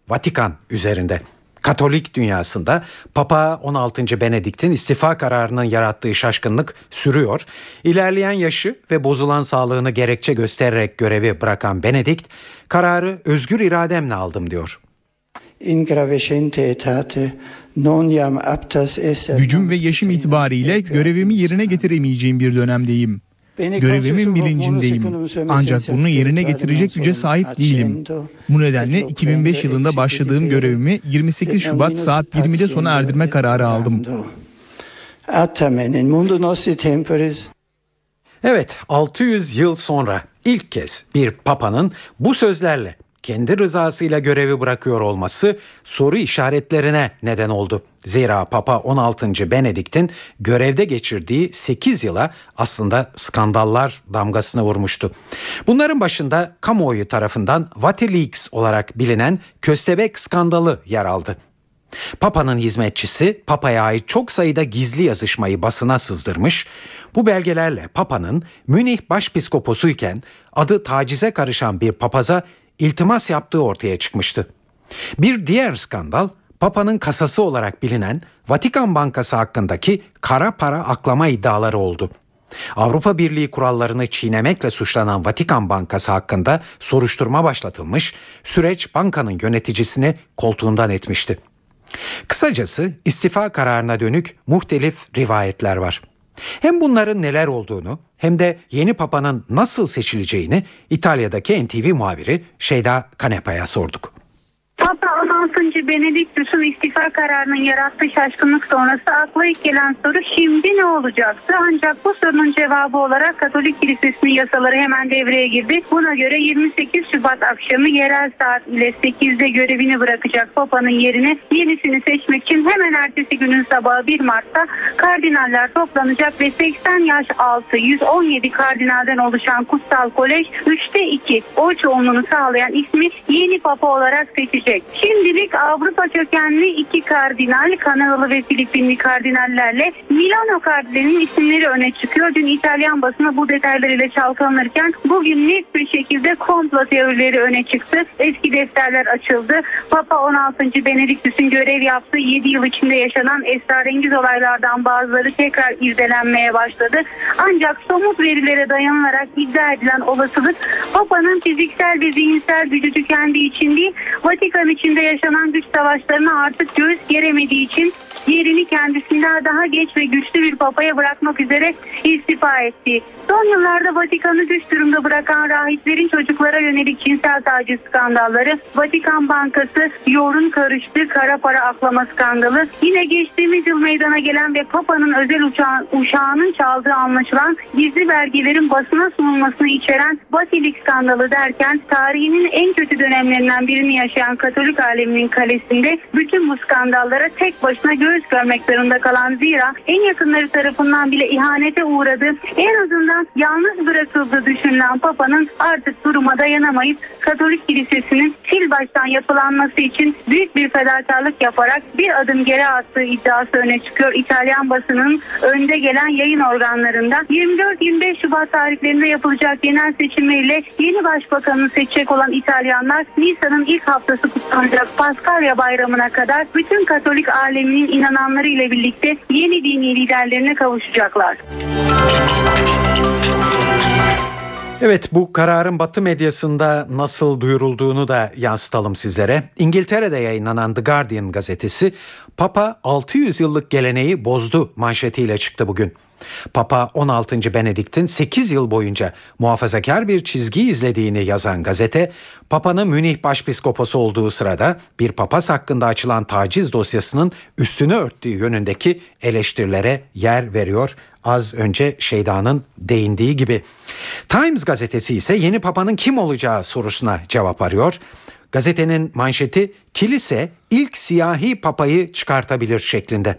Speaker 1: Vatikan üzerinde. Katolik dünyasında Papa 16. Benedikt'in istifa kararının yarattığı şaşkınlık sürüyor. İlerleyen yaşı ve bozulan sağlığını gerekçe göstererek görevi bırakan Benedikt, kararı özgür irademle aldım diyor.
Speaker 14: In gravescente etate non jam aptas esser
Speaker 15: Gücüm ve yaşım itibariyle görevimi yerine getiremeyeceğim bir dönemdeyim. Görevimin bilincindeyim. Ancak bunu yerine getirecek güce sahip değilim. Bu nedenle 2005 yılında başladığım görevimi 28 Şubat saat 20'de sona erdirme kararı aldım.
Speaker 1: Evet 600 yıl sonra ilk kez bir papanın bu sözlerle kendi rızasıyla görevi bırakıyor olması soru işaretlerine neden oldu. Zira Papa 16. Benedikt'in görevde geçirdiği 8 yıla aslında skandallar damgasını vurmuştu. Bunların başında kamuoyu tarafından Vatileaks olarak bilinen köstebek skandalı yer aldı. Papa'nın hizmetçisi Papa'ya ait çok sayıda gizli yazışmayı basına sızdırmış. Bu belgelerle Papa'nın Münih başpiskoposuyken adı tacize karışan bir papaza iltimas yaptığı ortaya çıkmıştı. Bir diğer skandal Papa'nın kasası olarak bilinen Vatikan Bankası hakkındaki kara para aklama iddiaları oldu. Avrupa Birliği kurallarını çiğnemekle suçlanan Vatikan Bankası hakkında soruşturma başlatılmış, süreç bankanın yöneticisini koltuğundan etmişti. Kısacası istifa kararına dönük muhtelif rivayetler var. Hem bunların neler olduğunu hem de yeni papanın nasıl seçileceğini İtalya'daki NTV muhabiri Şeyda Kanepa'ya sorduk.
Speaker 16: Papa 16. Benediktus'un istifa kararının yarattığı şaşkınlık sonrası akla ilk gelen soru şimdi ne olacaktı? Ancak bu sorunun cevabı olarak Katolik Kilisesi'nin yasaları hemen devreye girdi. Buna göre 28 Şubat akşamı yerel saat ile 8'de görevini bırakacak Papa'nın yerine yenisini seçmek için hemen ertesi günün sabahı 1 Mart'ta kardinaller toplanacak ve 80 yaş altı 117 kardinalden oluşan Kutsal Kolej 3'te 2 oy çoğunluğunu sağlayan ismi yeni Papa olarak seçecek. Şimdilik Avrupa kökenli iki kardinal, Kanadalı ve Filipinli kardinallerle Milano kardinalinin isimleri öne çıkıyor. Dün İtalyan basını bu detaylarıyla çalkalanırken bugün net bir şekilde komplo teorileri öne çıktı. Eski defterler açıldı. Papa 16. Benediktus'un görev yaptığı 7 yıl içinde yaşanan esrarengiz olaylardan bazıları tekrar irdelenmeye başladı. Ancak somut verilere dayanılarak iddia edilen olasılık Papa'nın fiziksel ve zihinsel gücü tükendiği için değil, Vatikan içinde yaşanan güç savaşlarına artık göğüs geremediği için yerini kendisinden daha geç ve güçlü bir papaya bırakmak üzere istifa etti. Son yıllarda Vatikan'ı güç durumda bırakan rahiplerin çocuklara yönelik cinsel taciz skandalları, Vatikan Bankası yoğurun karıştığı kara para aklama skandalı, yine geçtiğimiz yıl meydana gelen ve Papa'nın özel uçağın, uşağının çaldığı anlaşılan gizli belgelerin basına sunulmasını içeren Basilik skandalı derken tarihinin en kötü dönemlerinden birini yaşayan Katolik aleminin kalesinde bütün bu skandallara tek başına göz görmek zorunda kalan zira en yakınları tarafından bile ihanete uğradı. En azından yalnız bırakıldığı düşünülen Papa'nın artık duruma dayanamayıp Katolik Kilisesi'nin sil baştan yapılanması için büyük bir fedakarlık yaparak bir adım geri attığı iddiası öne çıkıyor. İtalyan basının önde gelen yayın organlarında 24-25 Şubat tarihlerinde yapılacak genel seçimleriyle yeni başbakanını seçecek olan İtalyanlar Nisan'ın ilk haftası kutlanacak Paskalya bayramına kadar bütün Katolik aleminin inananları ile birlikte yeni dini liderlerine kavuşacaklar.
Speaker 1: Evet bu kararın Batı medyasında nasıl duyurulduğunu da yansıtalım sizlere. İngiltere'de yayınlanan The Guardian gazetesi Papa 600 yıllık geleneği bozdu manşetiyle çıktı bugün. Papa 16. Benedikt'in 8 yıl boyunca muhafazakar bir çizgi izlediğini yazan gazete, Papa'nın Münih Başpiskoposu olduğu sırada bir papaz hakkında açılan taciz dosyasının üstünü örttüğü yönündeki eleştirilere yer veriyor. Az önce Şeyda'nın değindiği gibi. Times gazetesi ise yeni papanın kim olacağı sorusuna cevap arıyor. Gazetenin manşeti kilise ilk siyahi papayı çıkartabilir şeklinde.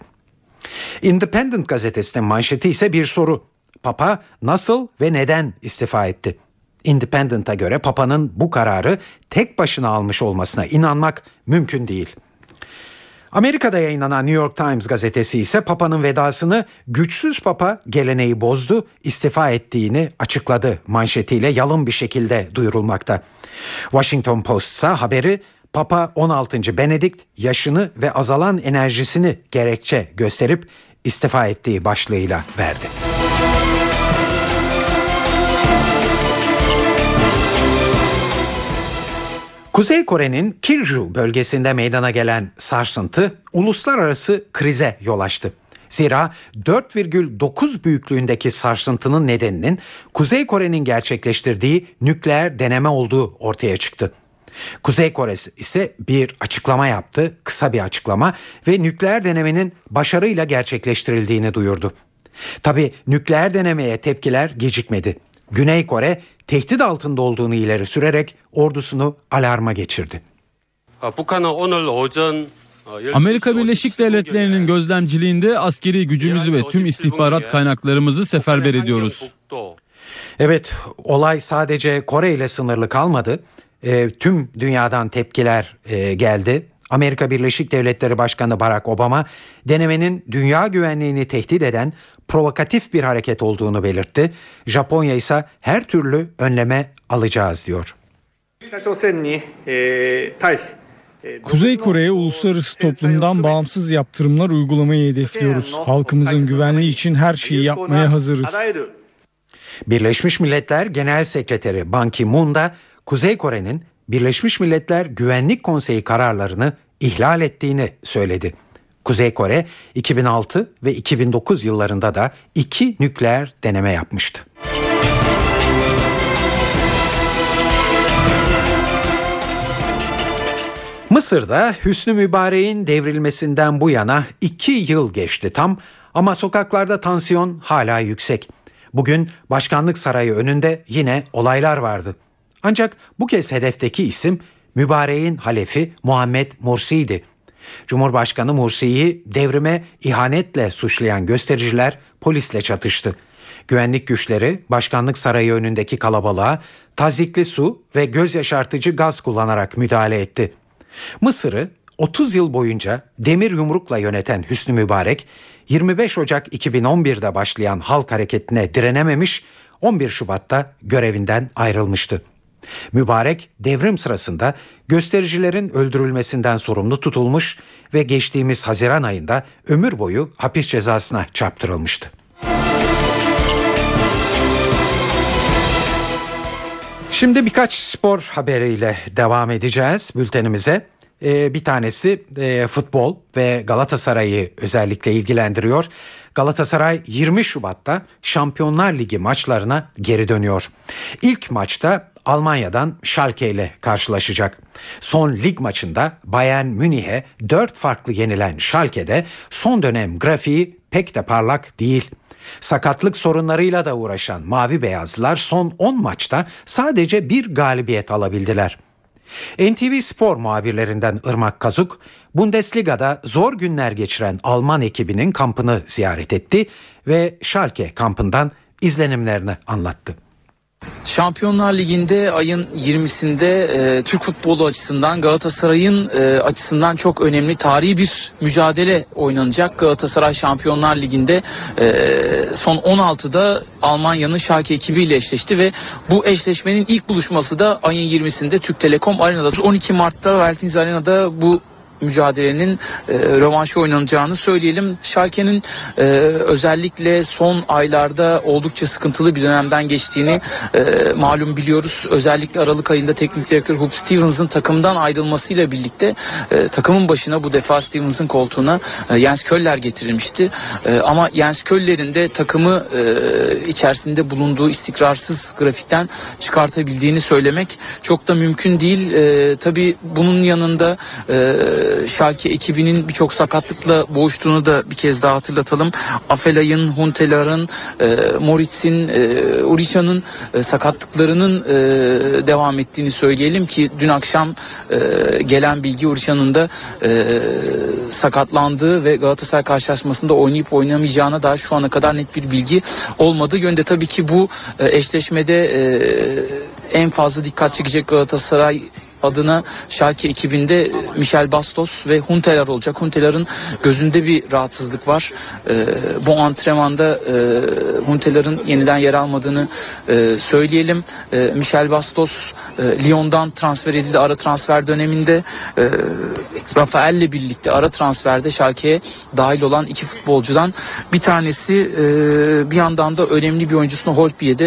Speaker 1: Independent gazetesinin manşeti ise bir soru. Papa nasıl ve neden istifa etti? Independent'a göre Papa'nın bu kararı tek başına almış olmasına inanmak mümkün değil. Amerika'da yayınlanan New York Times gazetesi ise Papa'nın vedasını güçsüz Papa geleneği bozdu, istifa ettiğini açıkladı manşetiyle yalın bir şekilde duyurulmakta. Washington Post ise haberi Papa 16. Benedikt yaşını ve azalan enerjisini gerekçe gösterip istifa ettiği başlığıyla verdi. Kuzey Kore'nin Kilju bölgesinde meydana gelen sarsıntı uluslararası krize yol açtı. Zira 4,9 büyüklüğündeki sarsıntının nedeninin Kuzey Kore'nin gerçekleştirdiği nükleer deneme olduğu ortaya çıktı. Kuzey Kore ise bir açıklama yaptı, kısa bir açıklama ve nükleer denemenin başarıyla gerçekleştirildiğini duyurdu. Tabi nükleer denemeye tepkiler gecikmedi. Güney Kore tehdit altında olduğunu ileri sürerek ordusunu alarma geçirdi.
Speaker 17: Amerika Birleşik Devletleri'nin gözlemciliğinde askeri gücümüzü ve tüm istihbarat kaynaklarımızı seferber ediyoruz.
Speaker 1: Evet, olay sadece Kore ile sınırlı kalmadı. E, tüm dünyadan tepkiler e, geldi. Amerika Birleşik Devletleri Başkanı Barack Obama denemenin dünya güvenliğini tehdit eden provokatif bir hareket olduğunu belirtti. Japonya ise her türlü önleme alacağız diyor.
Speaker 17: Kuzey Kore'ye uluslararası toplumdan bağımsız yaptırımlar uygulamayı hedefliyoruz. Halkımızın güvenliği için her şeyi yapmaya hazırız.
Speaker 1: Birleşmiş Milletler Genel Sekreteri Ban Ki-moon da Kuzey Kore'nin Birleşmiş Milletler Güvenlik Konseyi kararlarını ihlal ettiğini söyledi. Kuzey Kore 2006 ve 2009 yıllarında da iki nükleer deneme yapmıştı. Mısır'da Hüsnü Mübarek'in devrilmesinden bu yana iki yıl geçti tam ama sokaklarda tansiyon hala yüksek. Bugün başkanlık sarayı önünde yine olaylar vardı. Ancak bu kez hedefteki isim Mübarek'in halefi Muhammed Mursi'ydi. Cumhurbaşkanı Mursi'yi devrime ihanetle suçlayan göstericiler polisle çatıştı. Güvenlik güçleri başkanlık sarayı önündeki kalabalığa tazikli su ve göz yaşartıcı gaz kullanarak müdahale etti. Mısır'ı 30 yıl boyunca demir yumrukla yöneten Hüsnü Mübarek 25 Ocak 2011'de başlayan halk hareketine direnememiş 11 Şubat'ta görevinden ayrılmıştı. Mübarek devrim sırasında göstericilerin öldürülmesinden sorumlu tutulmuş ve geçtiğimiz Haziran ayında ömür boyu hapis cezasına çarptırılmıştı. Şimdi birkaç spor haberiyle devam edeceğiz bültenimize. Ee, bir tanesi e, futbol ve Galatasaray'ı özellikle ilgilendiriyor. Galatasaray 20 Şubat'ta Şampiyonlar Ligi maçlarına geri dönüyor. İlk maçta Almanya'dan Schalke ile karşılaşacak. Son lig maçında Bayern Münih'e 4 farklı yenilen Schalke'de son dönem grafiği pek de parlak değil. Sakatlık sorunlarıyla da uğraşan Mavi Beyazlılar son 10 maçta sadece bir galibiyet alabildiler. NTV Spor muhabirlerinden Irmak Kazuk, Bundesliga'da zor günler geçiren Alman ekibinin kampını ziyaret etti ve Schalke kampından izlenimlerini anlattı.
Speaker 18: Şampiyonlar Ligi'nde ayın 20'sinde e, Türk futbolu açısından Galatasaray'ın e, açısından çok önemli tarihi bir mücadele oynanacak. Galatasaray Şampiyonlar Ligi'nde e, son 16'da Almanya'nın Schalke ekibiyle eşleşti ve bu eşleşmenin ilk buluşması da ayın 20'sinde Türk Telekom Arena'da. 12 Mart'ta Veltins Arena'da bu mücadelenin e, rövanşı oynanacağını söyleyelim. Schalke'nin e, özellikle son aylarda oldukça sıkıntılı bir dönemden geçtiğini e, malum biliyoruz. Özellikle Aralık ayında teknik direktör Hub Stevens'ın takımdan ayrılmasıyla birlikte e, takımın başına bu defa Stevens'ın koltuğuna e, Jens Köller getirilmişti. E, ama Jens Köller'in de takımı e, içerisinde bulunduğu istikrarsız grafikten çıkartabildiğini söylemek çok da mümkün değil. E, tabii bunun yanında e, Schalke ekibinin birçok sakatlıkla boğuştuğunu da bir kez daha hatırlatalım. Afelay'ın, Huntelar'ın, e, Moritz'in, e, Urica'nın e, sakatlıklarının e, devam ettiğini söyleyelim ki dün akşam e, gelen bilgi Urica'nın da e, sakatlandığı ve Galatasaray karşılaşmasında oynayıp oynamayacağına daha şu ana kadar net bir bilgi olmadığı yönde tabii ki bu e, eşleşmede e, en fazla dikkat çekecek Galatasaray adına Schalke ekibinde Michel Bastos ve Huntelar olacak. Huntelar'ın gözünde bir rahatsızlık var. E, bu antrenmanda e, Huntelar'ın yeniden yer almadığını e, söyleyelim. E, Michel Bastos e, Lyon'dan transfer edildi ara transfer döneminde. E, Rafael'le birlikte ara transferde Schalke'ye dahil olan iki futbolcudan bir tanesi e, bir yandan da önemli bir oyuncusunu Holtby'ye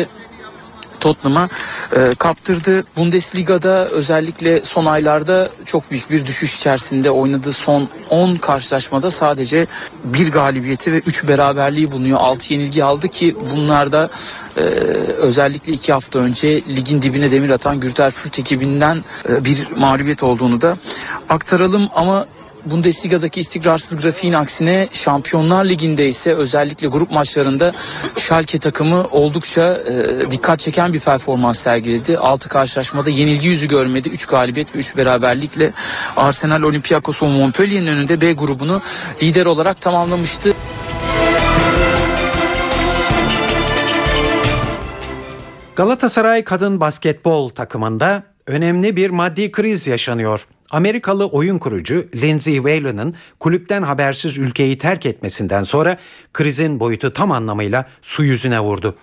Speaker 18: Tottenham'a e, kaptırdı. Bundesliga'da özellikle son aylarda çok büyük bir düşüş içerisinde oynadığı son 10 karşılaşmada sadece bir galibiyeti ve 3 beraberliği bulunuyor. 6 yenilgi aldı ki bunlarda e, özellikle 2 hafta önce ligin dibine demir atan Gürtel Fürt ekibinden e, bir mağlubiyet olduğunu da aktaralım ama Bundesliga'daki istikrarsız grafiğin aksine Şampiyonlar Ligi'nde ise özellikle grup maçlarında Schalke takımı oldukça e, dikkat çeken bir performans sergiledi. 6 karşılaşmada yenilgi yüzü görmedi. 3 galibiyet ve 3 beraberlikle Arsenal, Olympiakos ve Montpellier'in önünde B grubunu lider olarak tamamlamıştı.
Speaker 1: Galatasaray kadın basketbol takımında önemli bir maddi kriz yaşanıyor. Amerikalı oyun kurucu Lindsey Whalen'ın kulüpten habersiz ülkeyi terk etmesinden sonra krizin boyutu tam anlamıyla su yüzüne vurdu.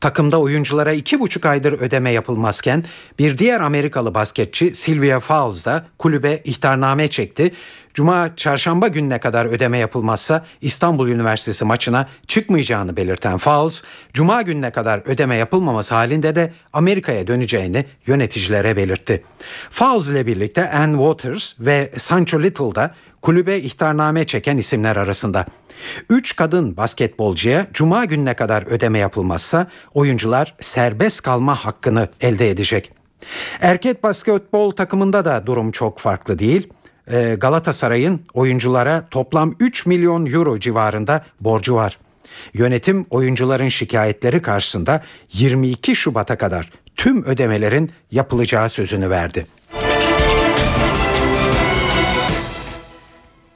Speaker 1: Takımda oyunculara iki buçuk aydır ödeme yapılmazken bir diğer Amerikalı basketçi Sylvia Fowles da kulübe ihtarname çekti. Cuma çarşamba gününe kadar ödeme yapılmazsa İstanbul Üniversitesi maçına çıkmayacağını belirten Fowles, Cuma gününe kadar ödeme yapılmaması halinde de Amerika'ya döneceğini yöneticilere belirtti. Fowles ile birlikte Ann Waters ve Sancho Little da kulübe ihtarname çeken isimler arasında. Üç kadın basketbolcuya cuma gününe kadar ödeme yapılmazsa oyuncular serbest kalma hakkını elde edecek. Erkek basketbol takımında da durum çok farklı değil. Ee, Galatasaray'ın oyunculara toplam 3 milyon euro civarında borcu var. Yönetim oyuncuların şikayetleri karşısında 22 Şubat'a kadar tüm ödemelerin yapılacağı sözünü verdi.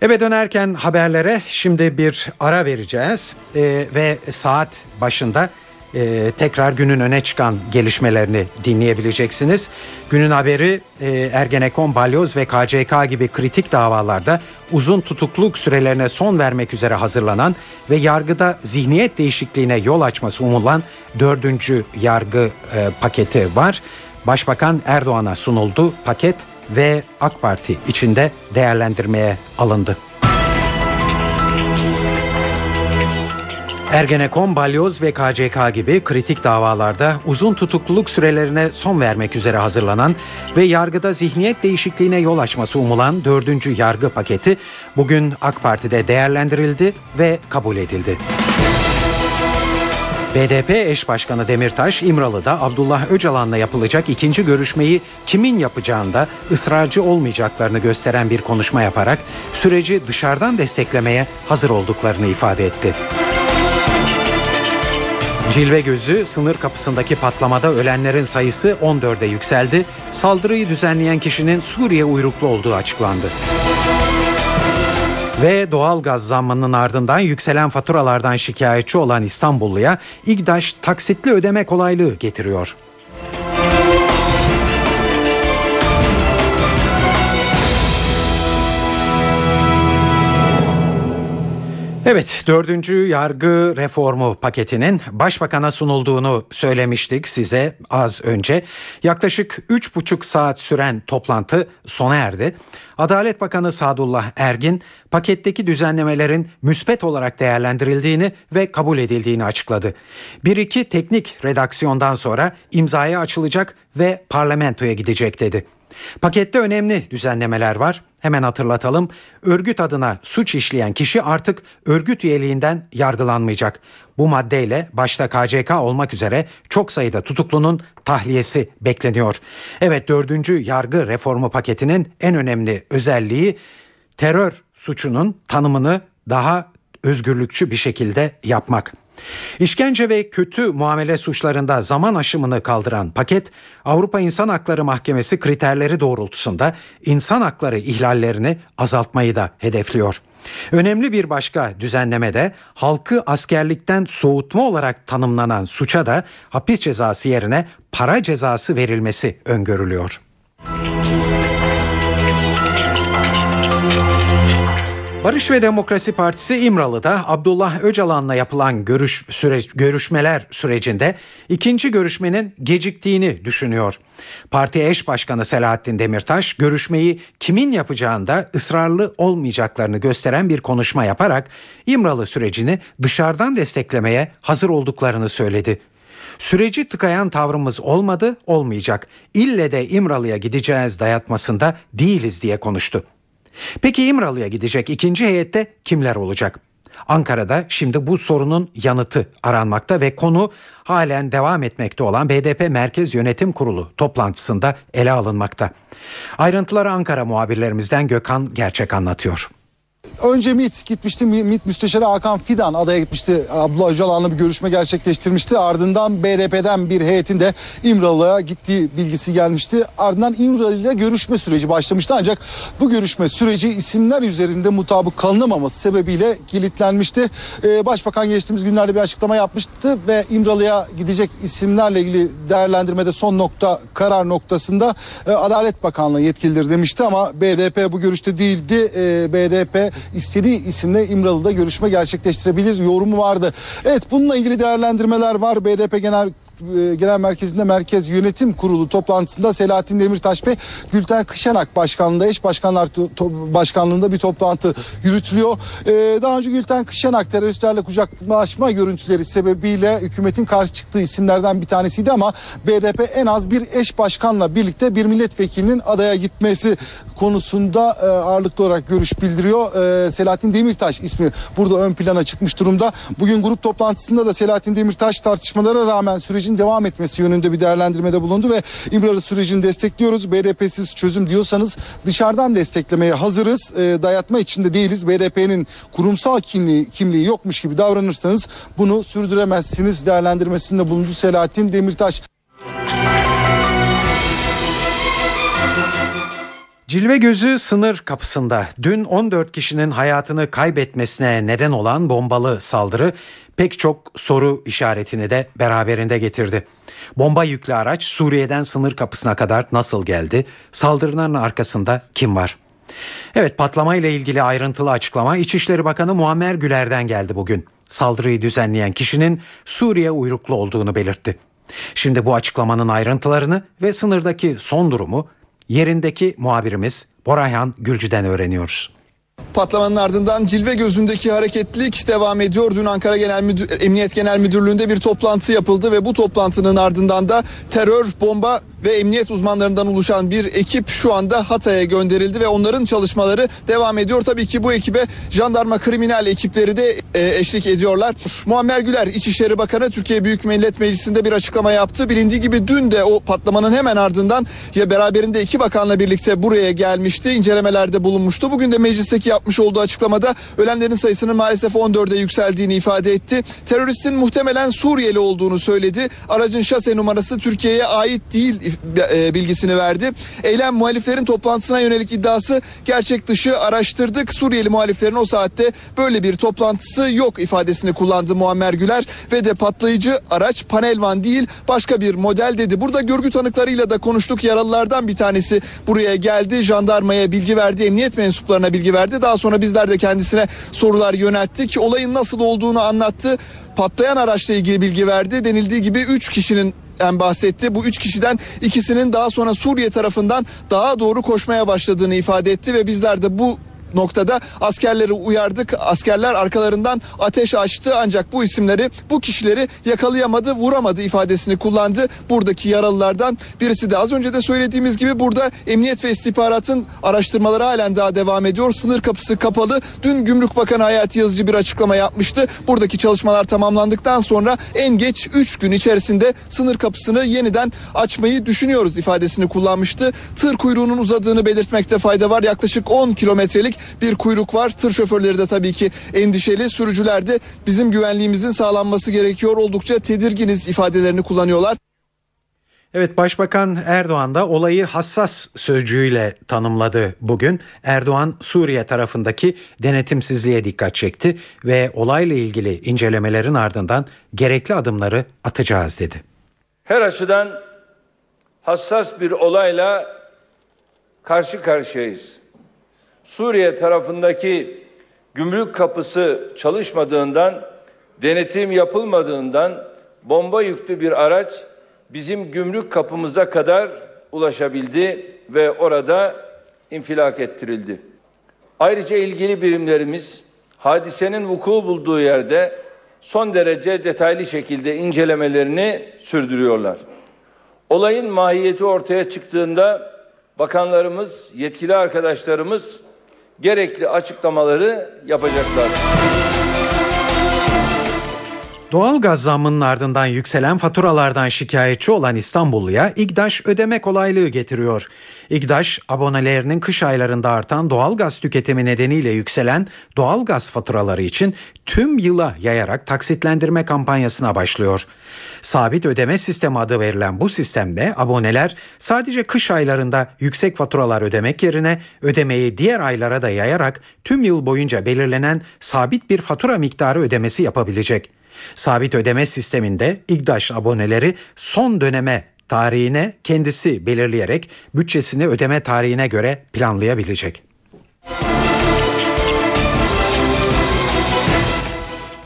Speaker 1: Eve dönerken haberlere şimdi bir ara vereceğiz ee, ve saat başında e, tekrar günün öne çıkan gelişmelerini dinleyebileceksiniz. Günün haberi e, Ergenekon, Balyoz ve KCK gibi kritik davalarda uzun tutukluk sürelerine son vermek üzere hazırlanan ve yargıda zihniyet değişikliğine yol açması umulan dördüncü yargı e, paketi var. Başbakan Erdoğan'a sunuldu paket ve AK Parti içinde değerlendirmeye alındı. Ergenekon, Balyoz ve KCK gibi kritik davalarda uzun tutukluluk sürelerine son vermek üzere hazırlanan ve yargıda zihniyet değişikliğine yol açması umulan dördüncü yargı paketi bugün AK Parti'de değerlendirildi ve kabul edildi. BDP eş başkanı Demirtaş İmralı'da Abdullah Öcalan'la yapılacak ikinci görüşmeyi kimin yapacağında ısrarcı olmayacaklarını gösteren bir konuşma yaparak süreci dışarıdan desteklemeye hazır olduklarını ifade etti. Cilve gözü sınır kapısındaki patlamada ölenlerin sayısı 14'e yükseldi. Saldırıyı düzenleyen kişinin Suriye uyruklu olduğu açıklandı. Ve doğal gaz zammının ardından yükselen faturalardan şikayetçi olan İstanbulluya İGDAŞ taksitli ödeme kolaylığı getiriyor. Evet, dördüncü yargı reformu paketinin başbakana sunulduğunu söylemiştik size az önce. Yaklaşık üç buçuk saat süren toplantı sona erdi. Adalet Bakanı Sadullah Ergin paketteki düzenlemelerin müspet olarak değerlendirildiğini ve kabul edildiğini açıkladı. Bir iki teknik redaksiyondan sonra imzaya açılacak ve parlamentoya gidecek dedi. Pakette önemli düzenlemeler var. Hemen hatırlatalım. Örgüt adına suç işleyen kişi artık örgüt üyeliğinden yargılanmayacak. Bu maddeyle başta KCK olmak üzere çok sayıda tutuklunun tahliyesi bekleniyor. Evet dördüncü yargı reformu paketinin en önemli özelliği terör suçunun tanımını daha özgürlükçü bir şekilde yapmak. İşkence ve kötü muamele suçlarında zaman aşımını kaldıran paket Avrupa İnsan Hakları Mahkemesi kriterleri doğrultusunda insan hakları ihlallerini azaltmayı da hedefliyor. Önemli bir başka düzenleme de halkı askerlikten soğutma olarak tanımlanan suça da hapis cezası yerine para cezası verilmesi öngörülüyor. Barış ve Demokrasi Partisi İmralı'da Abdullah Öcalan'la yapılan görüş süreç, görüşmeler sürecinde ikinci görüşmenin geciktiğini düşünüyor. Parti eş başkanı Selahattin Demirtaş görüşmeyi kimin yapacağında ısrarlı olmayacaklarını gösteren bir konuşma yaparak İmralı sürecini dışarıdan desteklemeye hazır olduklarını söyledi. Süreci tıkayan tavrımız olmadı, olmayacak. İlle de İmralı'ya gideceğiz dayatmasında değiliz diye konuştu. Peki İmralı'ya gidecek ikinci heyette kimler olacak? Ankara'da şimdi bu sorunun yanıtı aranmakta ve konu halen devam etmekte olan BDP Merkez Yönetim Kurulu toplantısında ele alınmakta. Ayrıntıları Ankara muhabirlerimizden Gökhan Gerçek anlatıyor.
Speaker 7: Önce MİT gitmişti. MİT Müsteşarı Hakan Fidan adaya gitmişti. Abdullah Öcalan'la bir görüşme gerçekleştirmişti. Ardından BDP'den bir heyetin de İmralı'ya gittiği bilgisi gelmişti. Ardından İmralı ile görüşme süreci başlamıştı. Ancak bu görüşme süreci isimler üzerinde mutabık kalınamaması sebebiyle kilitlenmişti. Ee, Başbakan geçtiğimiz günlerde bir açıklama yapmıştı ve İmralı'ya gidecek isimlerle ilgili değerlendirmede son nokta karar noktasında e, Adalet Bakanlığı yetkilidir demişti ama BDP bu görüşte değildi. E, BDP istediği isimle İmralı'da görüşme gerçekleştirebilir yorumu vardı. Evet bununla ilgili değerlendirmeler var. BDP Genel Genel Merkezi'nde Merkez Yönetim Kurulu toplantısında Selahattin Demirtaş ve Gülten Kışanak başkanlığında eş başkanlar başkanlığında bir toplantı yürütülüyor. Ee, daha önce Gülten Kışanak teröristlerle kucaklaşma görüntüleri sebebiyle hükümetin karşı çıktığı isimlerden bir tanesiydi ama BDP en az bir eş başkanla birlikte bir milletvekilinin adaya gitmesi konusunda e, ağırlıklı olarak görüş bildiriyor. E, Selahattin Demirtaş ismi burada ön plana çıkmış durumda. Bugün grup toplantısında da Selahattin Demirtaş tartışmalara rağmen sürecin devam etmesi yönünde bir değerlendirmede bulundu ve İmralı sürecini destekliyoruz. BDP'siz çözüm diyorsanız dışarıdan desteklemeye hazırız. E, dayatma içinde değiliz. BDP'nin kurumsal kimliği, kimliği yokmuş gibi davranırsanız bunu sürdüremezsiniz değerlendirmesinde bulundu Selahattin Demirtaş.
Speaker 1: Cilve gözü sınır kapısında dün 14 kişinin hayatını kaybetmesine neden olan bombalı saldırı pek çok soru işaretini de beraberinde getirdi. Bomba yüklü araç Suriye'den sınır kapısına kadar nasıl geldi? Saldırıların arkasında kim var? Evet patlama ile ilgili ayrıntılı açıklama İçişleri Bakanı Muammer Güler'den geldi bugün. Saldırıyı düzenleyen kişinin Suriye uyruklu olduğunu belirtti. Şimdi bu açıklamanın ayrıntılarını ve sınırdaki son durumu yerindeki muhabirimiz Borayhan Gülcü'den öğreniyoruz.
Speaker 2: Patlamanın ardından cilve gözündeki hareketlilik devam ediyor. Dün Ankara Genel Müdür, Emniyet Genel Müdürlüğü'nde bir toplantı yapıldı ve bu toplantının ardından da terör, bomba ve emniyet uzmanlarından oluşan bir ekip şu anda Hatay'a gönderildi ve onların çalışmaları devam ediyor. Tabii ki bu ekibe jandarma kriminal ekipleri de e, eşlik ediyorlar. Muammer Güler İçişleri Bakanı Türkiye Büyük Millet Meclisi'nde bir açıklama yaptı. Bilindiği gibi dün de o patlamanın hemen ardından ya beraberinde iki bakanla birlikte buraya gelmişti. incelemelerde bulunmuştu. Bugün de meclisteki yapmış olduğu açıklamada ölenlerin sayısının maalesef 14'e yükseldiğini ifade etti. Teröristin muhtemelen Suriyeli olduğunu söyledi. Aracın şase numarası Türkiye'ye ait değil bilgisini verdi. Eylem muhaliflerin toplantısına yönelik iddiası gerçek dışı araştırdık. Suriyeli muhaliflerin o saatte böyle bir toplantısı yok ifadesini kullandı Muammer Güler ve de patlayıcı araç panelvan değil başka bir model dedi. Burada görgü tanıklarıyla da konuştuk. Yaralılardan bir tanesi buraya geldi. Jandarmaya bilgi verdi. Emniyet mensuplarına bilgi verdi. Daha sonra bizler de kendisine sorular yönelttik. Olayın nasıl olduğunu anlattı patlayan araçla ilgili bilgi verdi. Denildiği gibi 3 kişinin bahsetti. Bu üç kişiden ikisinin daha sonra Suriye tarafından daha doğru koşmaya başladığını ifade etti ve bizler de bu noktada askerleri uyardık. Askerler arkalarından ateş açtı ancak bu isimleri bu kişileri yakalayamadı vuramadı ifadesini kullandı. Buradaki yaralılardan birisi de az önce de söylediğimiz gibi burada emniyet ve istihbaratın araştırmaları halen daha devam ediyor. Sınır kapısı kapalı. Dün Gümrük Bakanı Hayati Yazıcı bir açıklama yapmıştı. Buradaki çalışmalar tamamlandıktan sonra en geç 3 gün içerisinde sınır kapısını yeniden açmayı düşünüyoruz ifadesini kullanmıştı. Tır kuyruğunun uzadığını belirtmekte fayda var. Yaklaşık 10 kilometrelik bir kuyruk var. Tır şoförleri de tabii ki endişeli. Sürücüler de bizim güvenliğimizin sağlanması gerekiyor. Oldukça tedirginiz ifadelerini kullanıyorlar.
Speaker 1: Evet Başbakan Erdoğan da olayı hassas sözcüğüyle tanımladı bugün. Erdoğan Suriye tarafındaki denetimsizliğe dikkat çekti ve olayla ilgili incelemelerin ardından gerekli adımları atacağız dedi.
Speaker 3: Her açıdan hassas bir olayla karşı karşıyayız. Suriye tarafındaki gümrük kapısı çalışmadığından, denetim yapılmadığından bomba yüklü bir araç bizim gümrük kapımıza kadar ulaşabildi ve orada infilak ettirildi. Ayrıca ilgili birimlerimiz hadisenin vuku bulduğu yerde son derece detaylı şekilde incelemelerini sürdürüyorlar. Olayın mahiyeti ortaya çıktığında bakanlarımız, yetkili arkadaşlarımız gerekli açıklamaları yapacaklar.
Speaker 1: Doğal gaz zammının ardından yükselen faturalardan şikayetçi olan İstanbulluya İGDAŞ ödeme kolaylığı getiriyor. İGDAŞ abonelerinin kış aylarında artan doğal gaz tüketimi nedeniyle yükselen doğal gaz faturaları için tüm yıla yayarak taksitlendirme kampanyasına başlıyor. Sabit ödeme sistemi adı verilen bu sistemde aboneler sadece kış aylarında yüksek faturalar ödemek yerine ödemeyi diğer aylara da yayarak tüm yıl boyunca belirlenen sabit bir fatura miktarı ödemesi yapabilecek. Sabit ödeme sisteminde İGDAŞ aboneleri son döneme tarihine kendisi belirleyerek bütçesini ödeme tarihine göre planlayabilecek.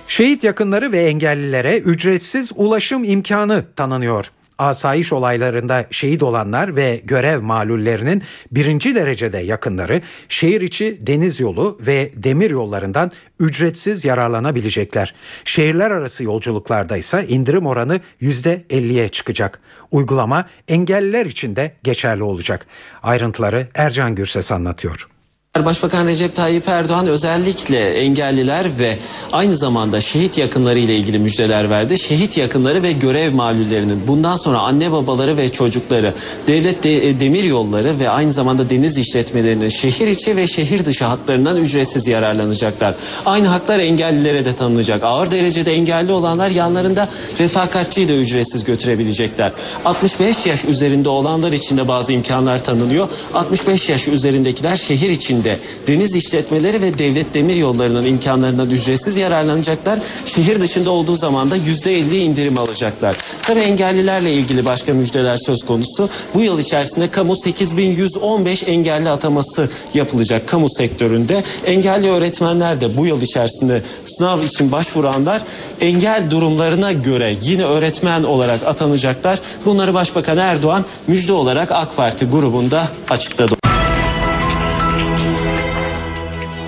Speaker 1: Şehit yakınları ve engellilere ücretsiz ulaşım imkanı tanınıyor asayiş olaylarında şehit olanlar ve görev malullerinin birinci derecede yakınları şehir içi deniz yolu ve demir yollarından ücretsiz yararlanabilecekler. Şehirler arası yolculuklarda ise indirim oranı %50'ye çıkacak. Uygulama engelliler için de geçerli olacak. Ayrıntıları Ercan Gürses anlatıyor.
Speaker 6: Başbakan Recep Tayyip Erdoğan özellikle engelliler ve aynı zamanda şehit yakınları ile ilgili müjdeler verdi. Şehit yakınları ve görev malullerinin bundan sonra anne babaları ve çocukları devlet de, e, demir yolları ve aynı zamanda deniz işletmelerinin şehir içi ve şehir dışı hatlarından ücretsiz yararlanacaklar. Aynı haklar engellilere de tanınacak. Ağır derecede engelli olanlar yanlarında refakatçiyi de ücretsiz götürebilecekler. 65 yaş üzerinde olanlar için de bazı imkanlar tanınıyor. 65 yaş üzerindekiler şehir içinde şekilde deniz işletmeleri ve devlet demir yollarının imkanlarından ücretsiz yararlanacaklar. Şehir dışında olduğu zaman da %50 indirim alacaklar. Tabi engellilerle ilgili başka müjdeler söz konusu. Bu yıl içerisinde kamu 8115 engelli ataması yapılacak kamu sektöründe. Engelli öğretmenler de bu yıl içerisinde sınav için başvuranlar engel durumlarına göre yine öğretmen olarak atanacaklar. Bunları Başbakan Erdoğan müjde olarak AK Parti grubunda açıkladı.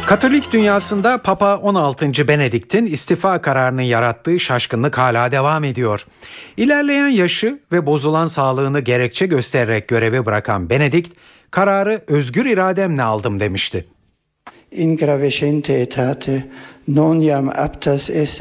Speaker 1: Katolik dünyasında Papa 16. Benedikt'in istifa kararının yarattığı şaşkınlık hala devam ediyor. İlerleyen yaşı ve bozulan sağlığını gerekçe göstererek görevi bırakan Benedikt, kararı özgür irademle aldım demişti.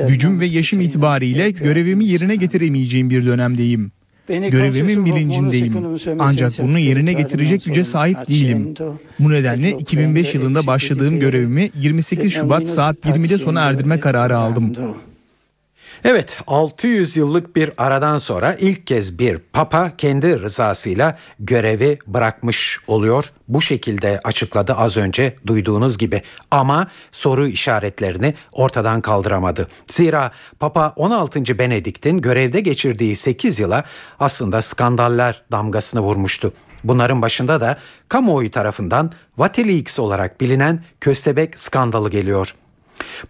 Speaker 15: Gücüm ve yaşım itibariyle görevimi yerine getiremeyeceğim bir dönemdeyim. Görevimin bilincindeyim. Ancak bunu yerine getirecek güce sahip değilim. Bu nedenle 2005 yılında başladığım görevimi 28 Şubat saat 20'de sona erdirme kararı aldım.
Speaker 1: Evet 600 yıllık bir aradan sonra ilk kez bir papa kendi rızasıyla görevi bırakmış oluyor. Bu şekilde açıkladı az önce duyduğunuz gibi ama soru işaretlerini ortadan kaldıramadı. Zira Papa 16. Benedikt'in görevde geçirdiği 8 yıla aslında skandallar damgasını vurmuştu. Bunların başında da kamuoyu tarafından Wikileaks olarak bilinen köstebek skandalı geliyor.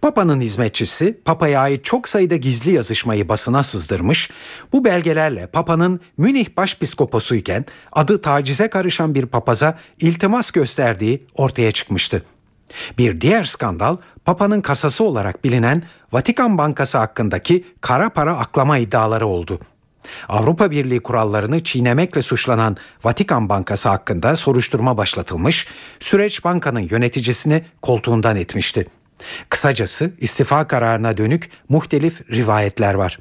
Speaker 1: Papa'nın hizmetçisi Papa'ya ait çok sayıda gizli yazışmayı basına sızdırmış. Bu belgelerle Papa'nın Münih başpiskoposuyken adı tacize karışan bir papaza iltimas gösterdiği ortaya çıkmıştı. Bir diğer skandal Papa'nın kasası olarak bilinen Vatikan Bankası hakkındaki kara para aklama iddiaları oldu. Avrupa Birliği kurallarını çiğnemekle suçlanan Vatikan Bankası hakkında soruşturma başlatılmış, süreç bankanın yöneticisini koltuğundan etmişti. Kısacası istifa kararına dönük muhtelif rivayetler var.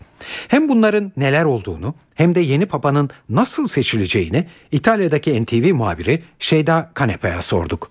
Speaker 1: Hem bunların neler olduğunu hem de yeni papanın nasıl seçileceğini İtalya'daki NTV muhabiri Şeyda Kanepe'ye sorduk.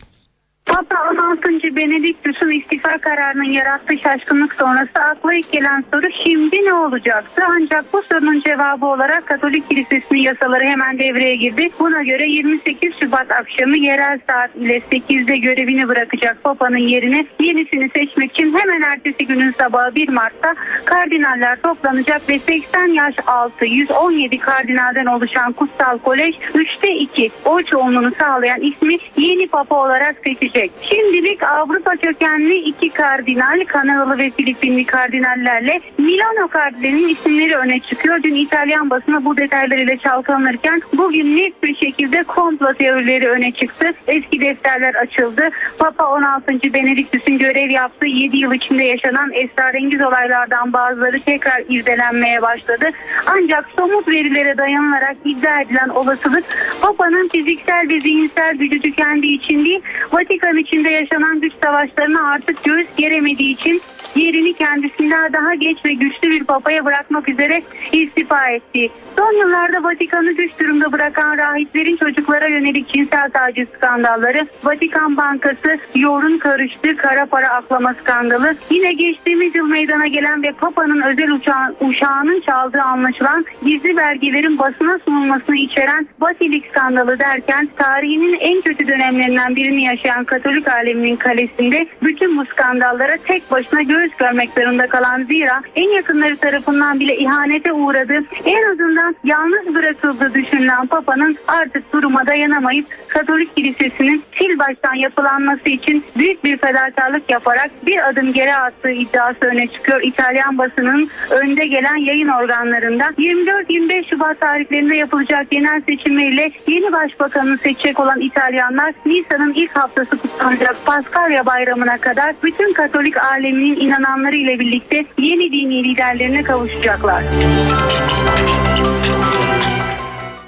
Speaker 16: Papa 16. Benediktus'un istifa kararının yarattığı şaşkınlık sonrası akla ilk gelen soru şimdi ne olacaktı? Ancak bu sorunun cevabı olarak Katolik Kilisesi'nin yasaları hemen devreye girdi. Buna göre 28 Şubat akşamı yerel saat ile 8'de görevini bırakacak Papa'nın yerine yenisini seçmek için hemen ertesi günün sabahı 1 Mart'ta kardinaller toplanacak ve 80 yaş altı 117 kardinalden oluşan Kutsal Kolej 3'te 2 oy çoğunluğunu sağlayan ismi yeni Papa olarak seçecek verilecek. Şimdilik Avrupa kökenli iki kardinal, Kanadalı ve Filipinli kardinallerle Milano kardinalinin isimleri öne çıkıyor. Dün İtalyan basını bu detaylarıyla çalkalanırken bugün net bir şekilde komplo teorileri öne çıktı. Eski defterler açıldı. Papa 16. Benediktüs'ün görev yaptığı 7 yıl içinde yaşanan esrarengiz olaylardan bazıları tekrar irdelenmeye başladı. Ancak somut verilere dayanılarak iddia edilen olasılık Papa'nın fiziksel ve zihinsel gücü tükendiği için değil, Vatikan içinde yaşanan güç savaşlarına artık göğüs geremediği için yerini kendisinden daha geç ve güçlü bir papaya bırakmak üzere istifa etti. Son yıllarda Vatikan'ı güç durumda bırakan rahiplerin çocuklara yönelik cinsel taciz skandalları, Vatikan Bankası yorun karıştı kara para aklama skandalı, yine geçtiğimiz yıl meydana gelen ve Papa'nın özel uçağı, uçağının çaldığı anlaşılan gizli belgelerin basına sunulmasını içeren Basilik skandalı derken tarihinin en kötü dönemlerinden birini yaşayan Katolik aleminin kalesinde bütün bu skandallara tek başına göğüs görmek zorunda kalan zira en yakınları tarafından bile ihanete uğradı. En azından yalnız bırakıldığı düşünülen Papa'nın artık duruma dayanamayıp Katolik Kilisesi'nin sil baştan yapılanması için büyük bir fedakarlık yaparak bir adım geri attığı iddiası öne çıkıyor. İtalyan basının önde gelen yayın organlarında 24-25 Şubat tarihlerinde yapılacak genel seçimleriyle yeni başbakanını seçecek olan İtalyanlar Nisan'ın ilk haftası kutlanacak Paskalya bayramına kadar bütün Katolik aleminin inananları ile birlikte yeni dini liderlerine kavuşacaklar.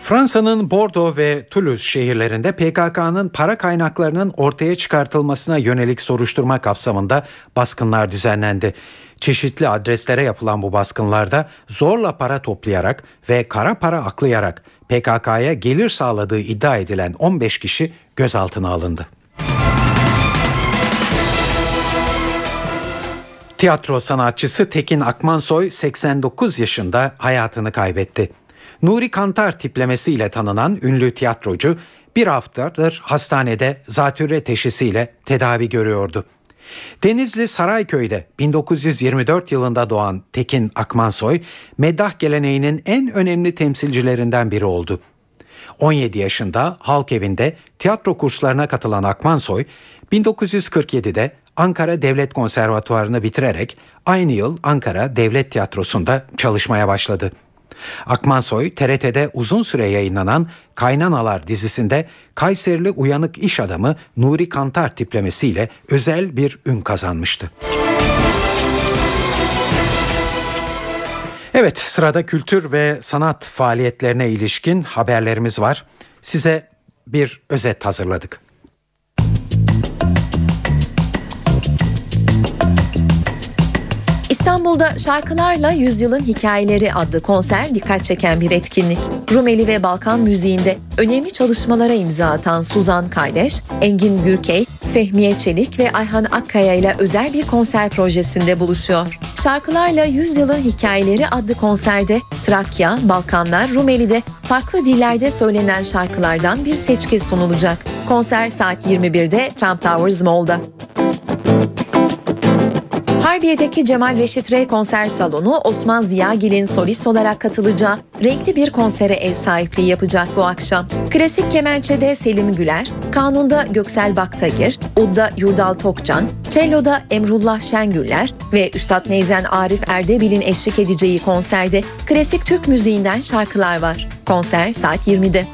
Speaker 1: Fransa'nın Bordeaux ve Toulouse şehirlerinde PKK'nın para kaynaklarının ortaya çıkartılmasına yönelik soruşturma kapsamında baskınlar düzenlendi. Çeşitli adreslere yapılan bu baskınlarda zorla para toplayarak ve kara para aklayarak PKK'ya gelir sağladığı iddia edilen 15 kişi gözaltına alındı. Tiyatro sanatçısı Tekin Akmansoy 89 yaşında hayatını kaybetti. Nuri Kantar tiplemesiyle tanınan ünlü tiyatrocu bir haftadır hastanede zatürre teşhisiyle tedavi görüyordu. Denizli Sarayköy'de 1924 yılında doğan Tekin Akmansoy, meddah geleneğinin en önemli temsilcilerinden biri oldu. 17 yaşında halk evinde tiyatro kurslarına katılan Akmansoy, 1947'de Ankara Devlet Konservatuvarı'nı bitirerek aynı yıl Ankara Devlet Tiyatrosu'nda çalışmaya başladı. Akmansoy TRT'de uzun süre yayınlanan Kaynanalar dizisinde Kayserili uyanık iş adamı Nuri Kantar tiplemesiyle özel bir ün kazanmıştı. Evet sırada kültür ve sanat faaliyetlerine ilişkin haberlerimiz var. Size bir özet hazırladık.
Speaker 19: İstanbul'da Şarkılarla Yüzyılın Hikayeleri adlı konser dikkat çeken bir etkinlik. Rumeli ve Balkan müziğinde önemli çalışmalara imza atan Suzan Kaydeş, Engin Gürkey, Fehmiye Çelik ve Ayhan Akkaya ile özel bir konser projesinde buluşuyor. Şarkılarla Yüzyılın Hikayeleri adlı konserde Trakya, Balkanlar, Rumeli'de farklı dillerde söylenen şarkılardan bir seçki sunulacak. Konser saat 21'de Trump Towers Mall'da. Harbiye'deki Cemal Reşit Rey konser salonu Osman Ziyagil'in solist olarak katılacağı renkli bir konsere ev sahipliği yapacak bu akşam. Klasik kemençede Selim Güler, kanunda Göksel Baktagir, udda Yurdal Tokcan, cello'da Emrullah Şengüller ve Üstad Neyzen Arif Erdebil'in eşlik edeceği konserde klasik Türk müziğinden şarkılar var. Konser saat 20'de.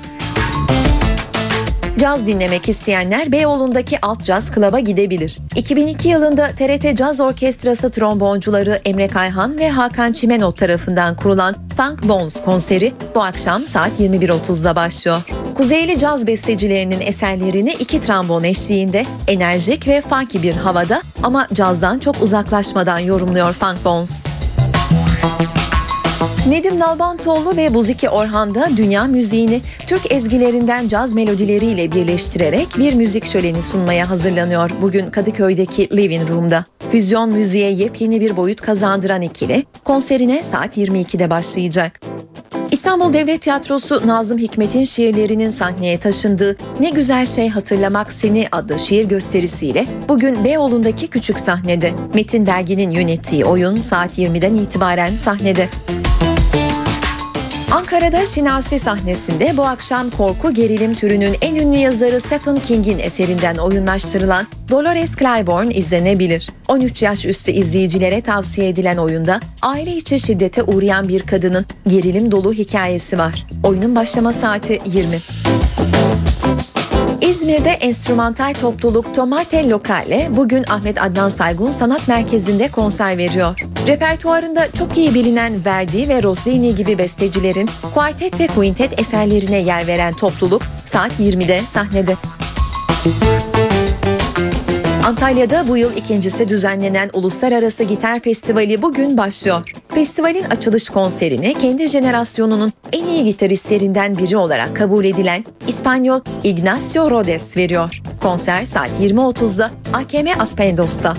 Speaker 19: Caz dinlemek isteyenler Beyoğlu'ndaki Alt Caz Club'a gidebilir. 2002 yılında TRT Caz Orkestrası tromboncuları Emre Kayhan ve Hakan Çimenot tarafından kurulan Funk Bones konseri bu akşam saat 21.30'da başlıyor. Kuzeyli caz bestecilerinin eserlerini iki trombon eşliğinde enerjik ve funky bir havada ama cazdan çok uzaklaşmadan yorumluyor Funk Bones. Nedim Nalbantoğlu ve Buziki Orhan da dünya müziğini Türk ezgilerinden caz melodileriyle birleştirerek bir müzik şöleni sunmaya hazırlanıyor bugün Kadıköy'deki Living Room'da. Füzyon müziğe yepyeni bir boyut kazandıran ikili konserine saat 22'de başlayacak. İstanbul Devlet Tiyatrosu Nazım Hikmet'in şiirlerinin sahneye taşındığı Ne Güzel Şey Hatırlamak Seni adlı şiir gösterisiyle bugün Beyoğlu'ndaki küçük sahnede Metin Dergi'nin yönettiği oyun saat 20'den itibaren sahnede. Ankara'da Şinasi sahnesinde bu akşam korku gerilim türünün en ünlü yazarı Stephen King'in eserinden oyunlaştırılan Dolores Claiborne izlenebilir. 13 yaş üstü izleyicilere tavsiye edilen oyunda aile içi şiddete uğrayan bir kadının gerilim dolu hikayesi var. Oyunun başlama saati 20. İzmir'de enstrümantal topluluk Tomate Lokale bugün Ahmet Adnan Saygun Sanat Merkezi'nde konser veriyor. Repertuarında çok iyi bilinen Verdi ve Rossini gibi bestecilerin kuartet ve quintet eserlerine yer veren topluluk saat 20'de sahnede. Antalya'da bu yıl ikincisi düzenlenen Uluslararası Gitar Festivali bugün başlıyor. Festivalin açılış konserini kendi jenerasyonunun en iyi gitaristlerinden biri olarak kabul edilen İspanyol Ignacio Rodes veriyor. Konser saat 20.30'da AKM Aspendos'ta.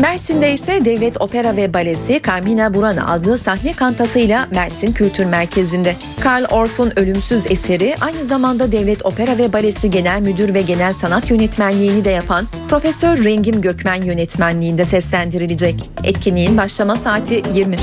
Speaker 19: Mersin'de ise Devlet Opera ve Balesi Carmina Burana adlı sahne kantatıyla Mersin Kültür Merkezi'nde. Karl Orff'un ölümsüz eseri aynı zamanda Devlet Opera ve Balesi Genel Müdür ve Genel Sanat Yönetmenliğini de yapan Profesör Rengim Gökmen yönetmenliğinde seslendirilecek. Etkinliğin başlama saati 20.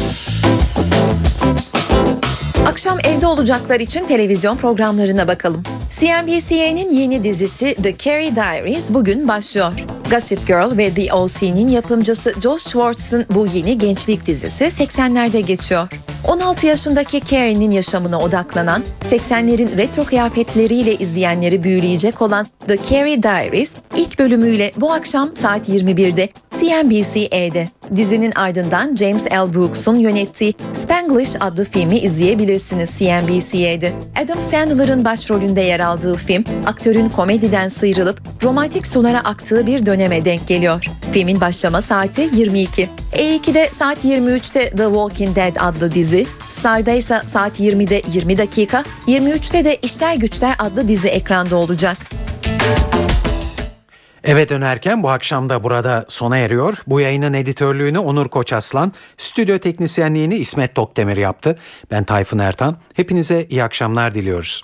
Speaker 19: Akşam evde olacaklar için televizyon programlarına bakalım. CNBC'nin yeni dizisi The Carrie Diaries bugün başlıyor. Gossip Girl ve The OC'nin yapımcısı Josh Schwartz'ın bu yeni gençlik dizisi 80'lerde geçiyor. 16 yaşındaki Carrie'nin yaşamına odaklanan, 80'lerin retro kıyafetleriyle izleyenleri büyüleyecek olan The Carrie Diaries ilk bölümüyle bu akşam saat 21'de CNBC'de. Dizinin ardından James L. Brooks'un yönettiği Spanglish adlı filmi izleyebilirsiniz CNBC'de. Adam Sandler'ın başrolünde yer aldığı film, aktörün komediden sıyrılıp romantik sulara aktığı bir döneme denk geliyor. Filmin başlama saati 22. E2'de saat 23'te The Walking Dead adlı dizi, Star'da ise saat 20'de 20 dakika, 23'te de İşler Güçler adlı dizi ekranda olacak.
Speaker 1: Eve dönerken bu akşam da burada sona eriyor. Bu yayının editörlüğünü Onur Koçaslan, stüdyo teknisyenliğini İsmet Tokdemir yaptı. Ben Tayfun Ertan. Hepinize iyi akşamlar diliyoruz.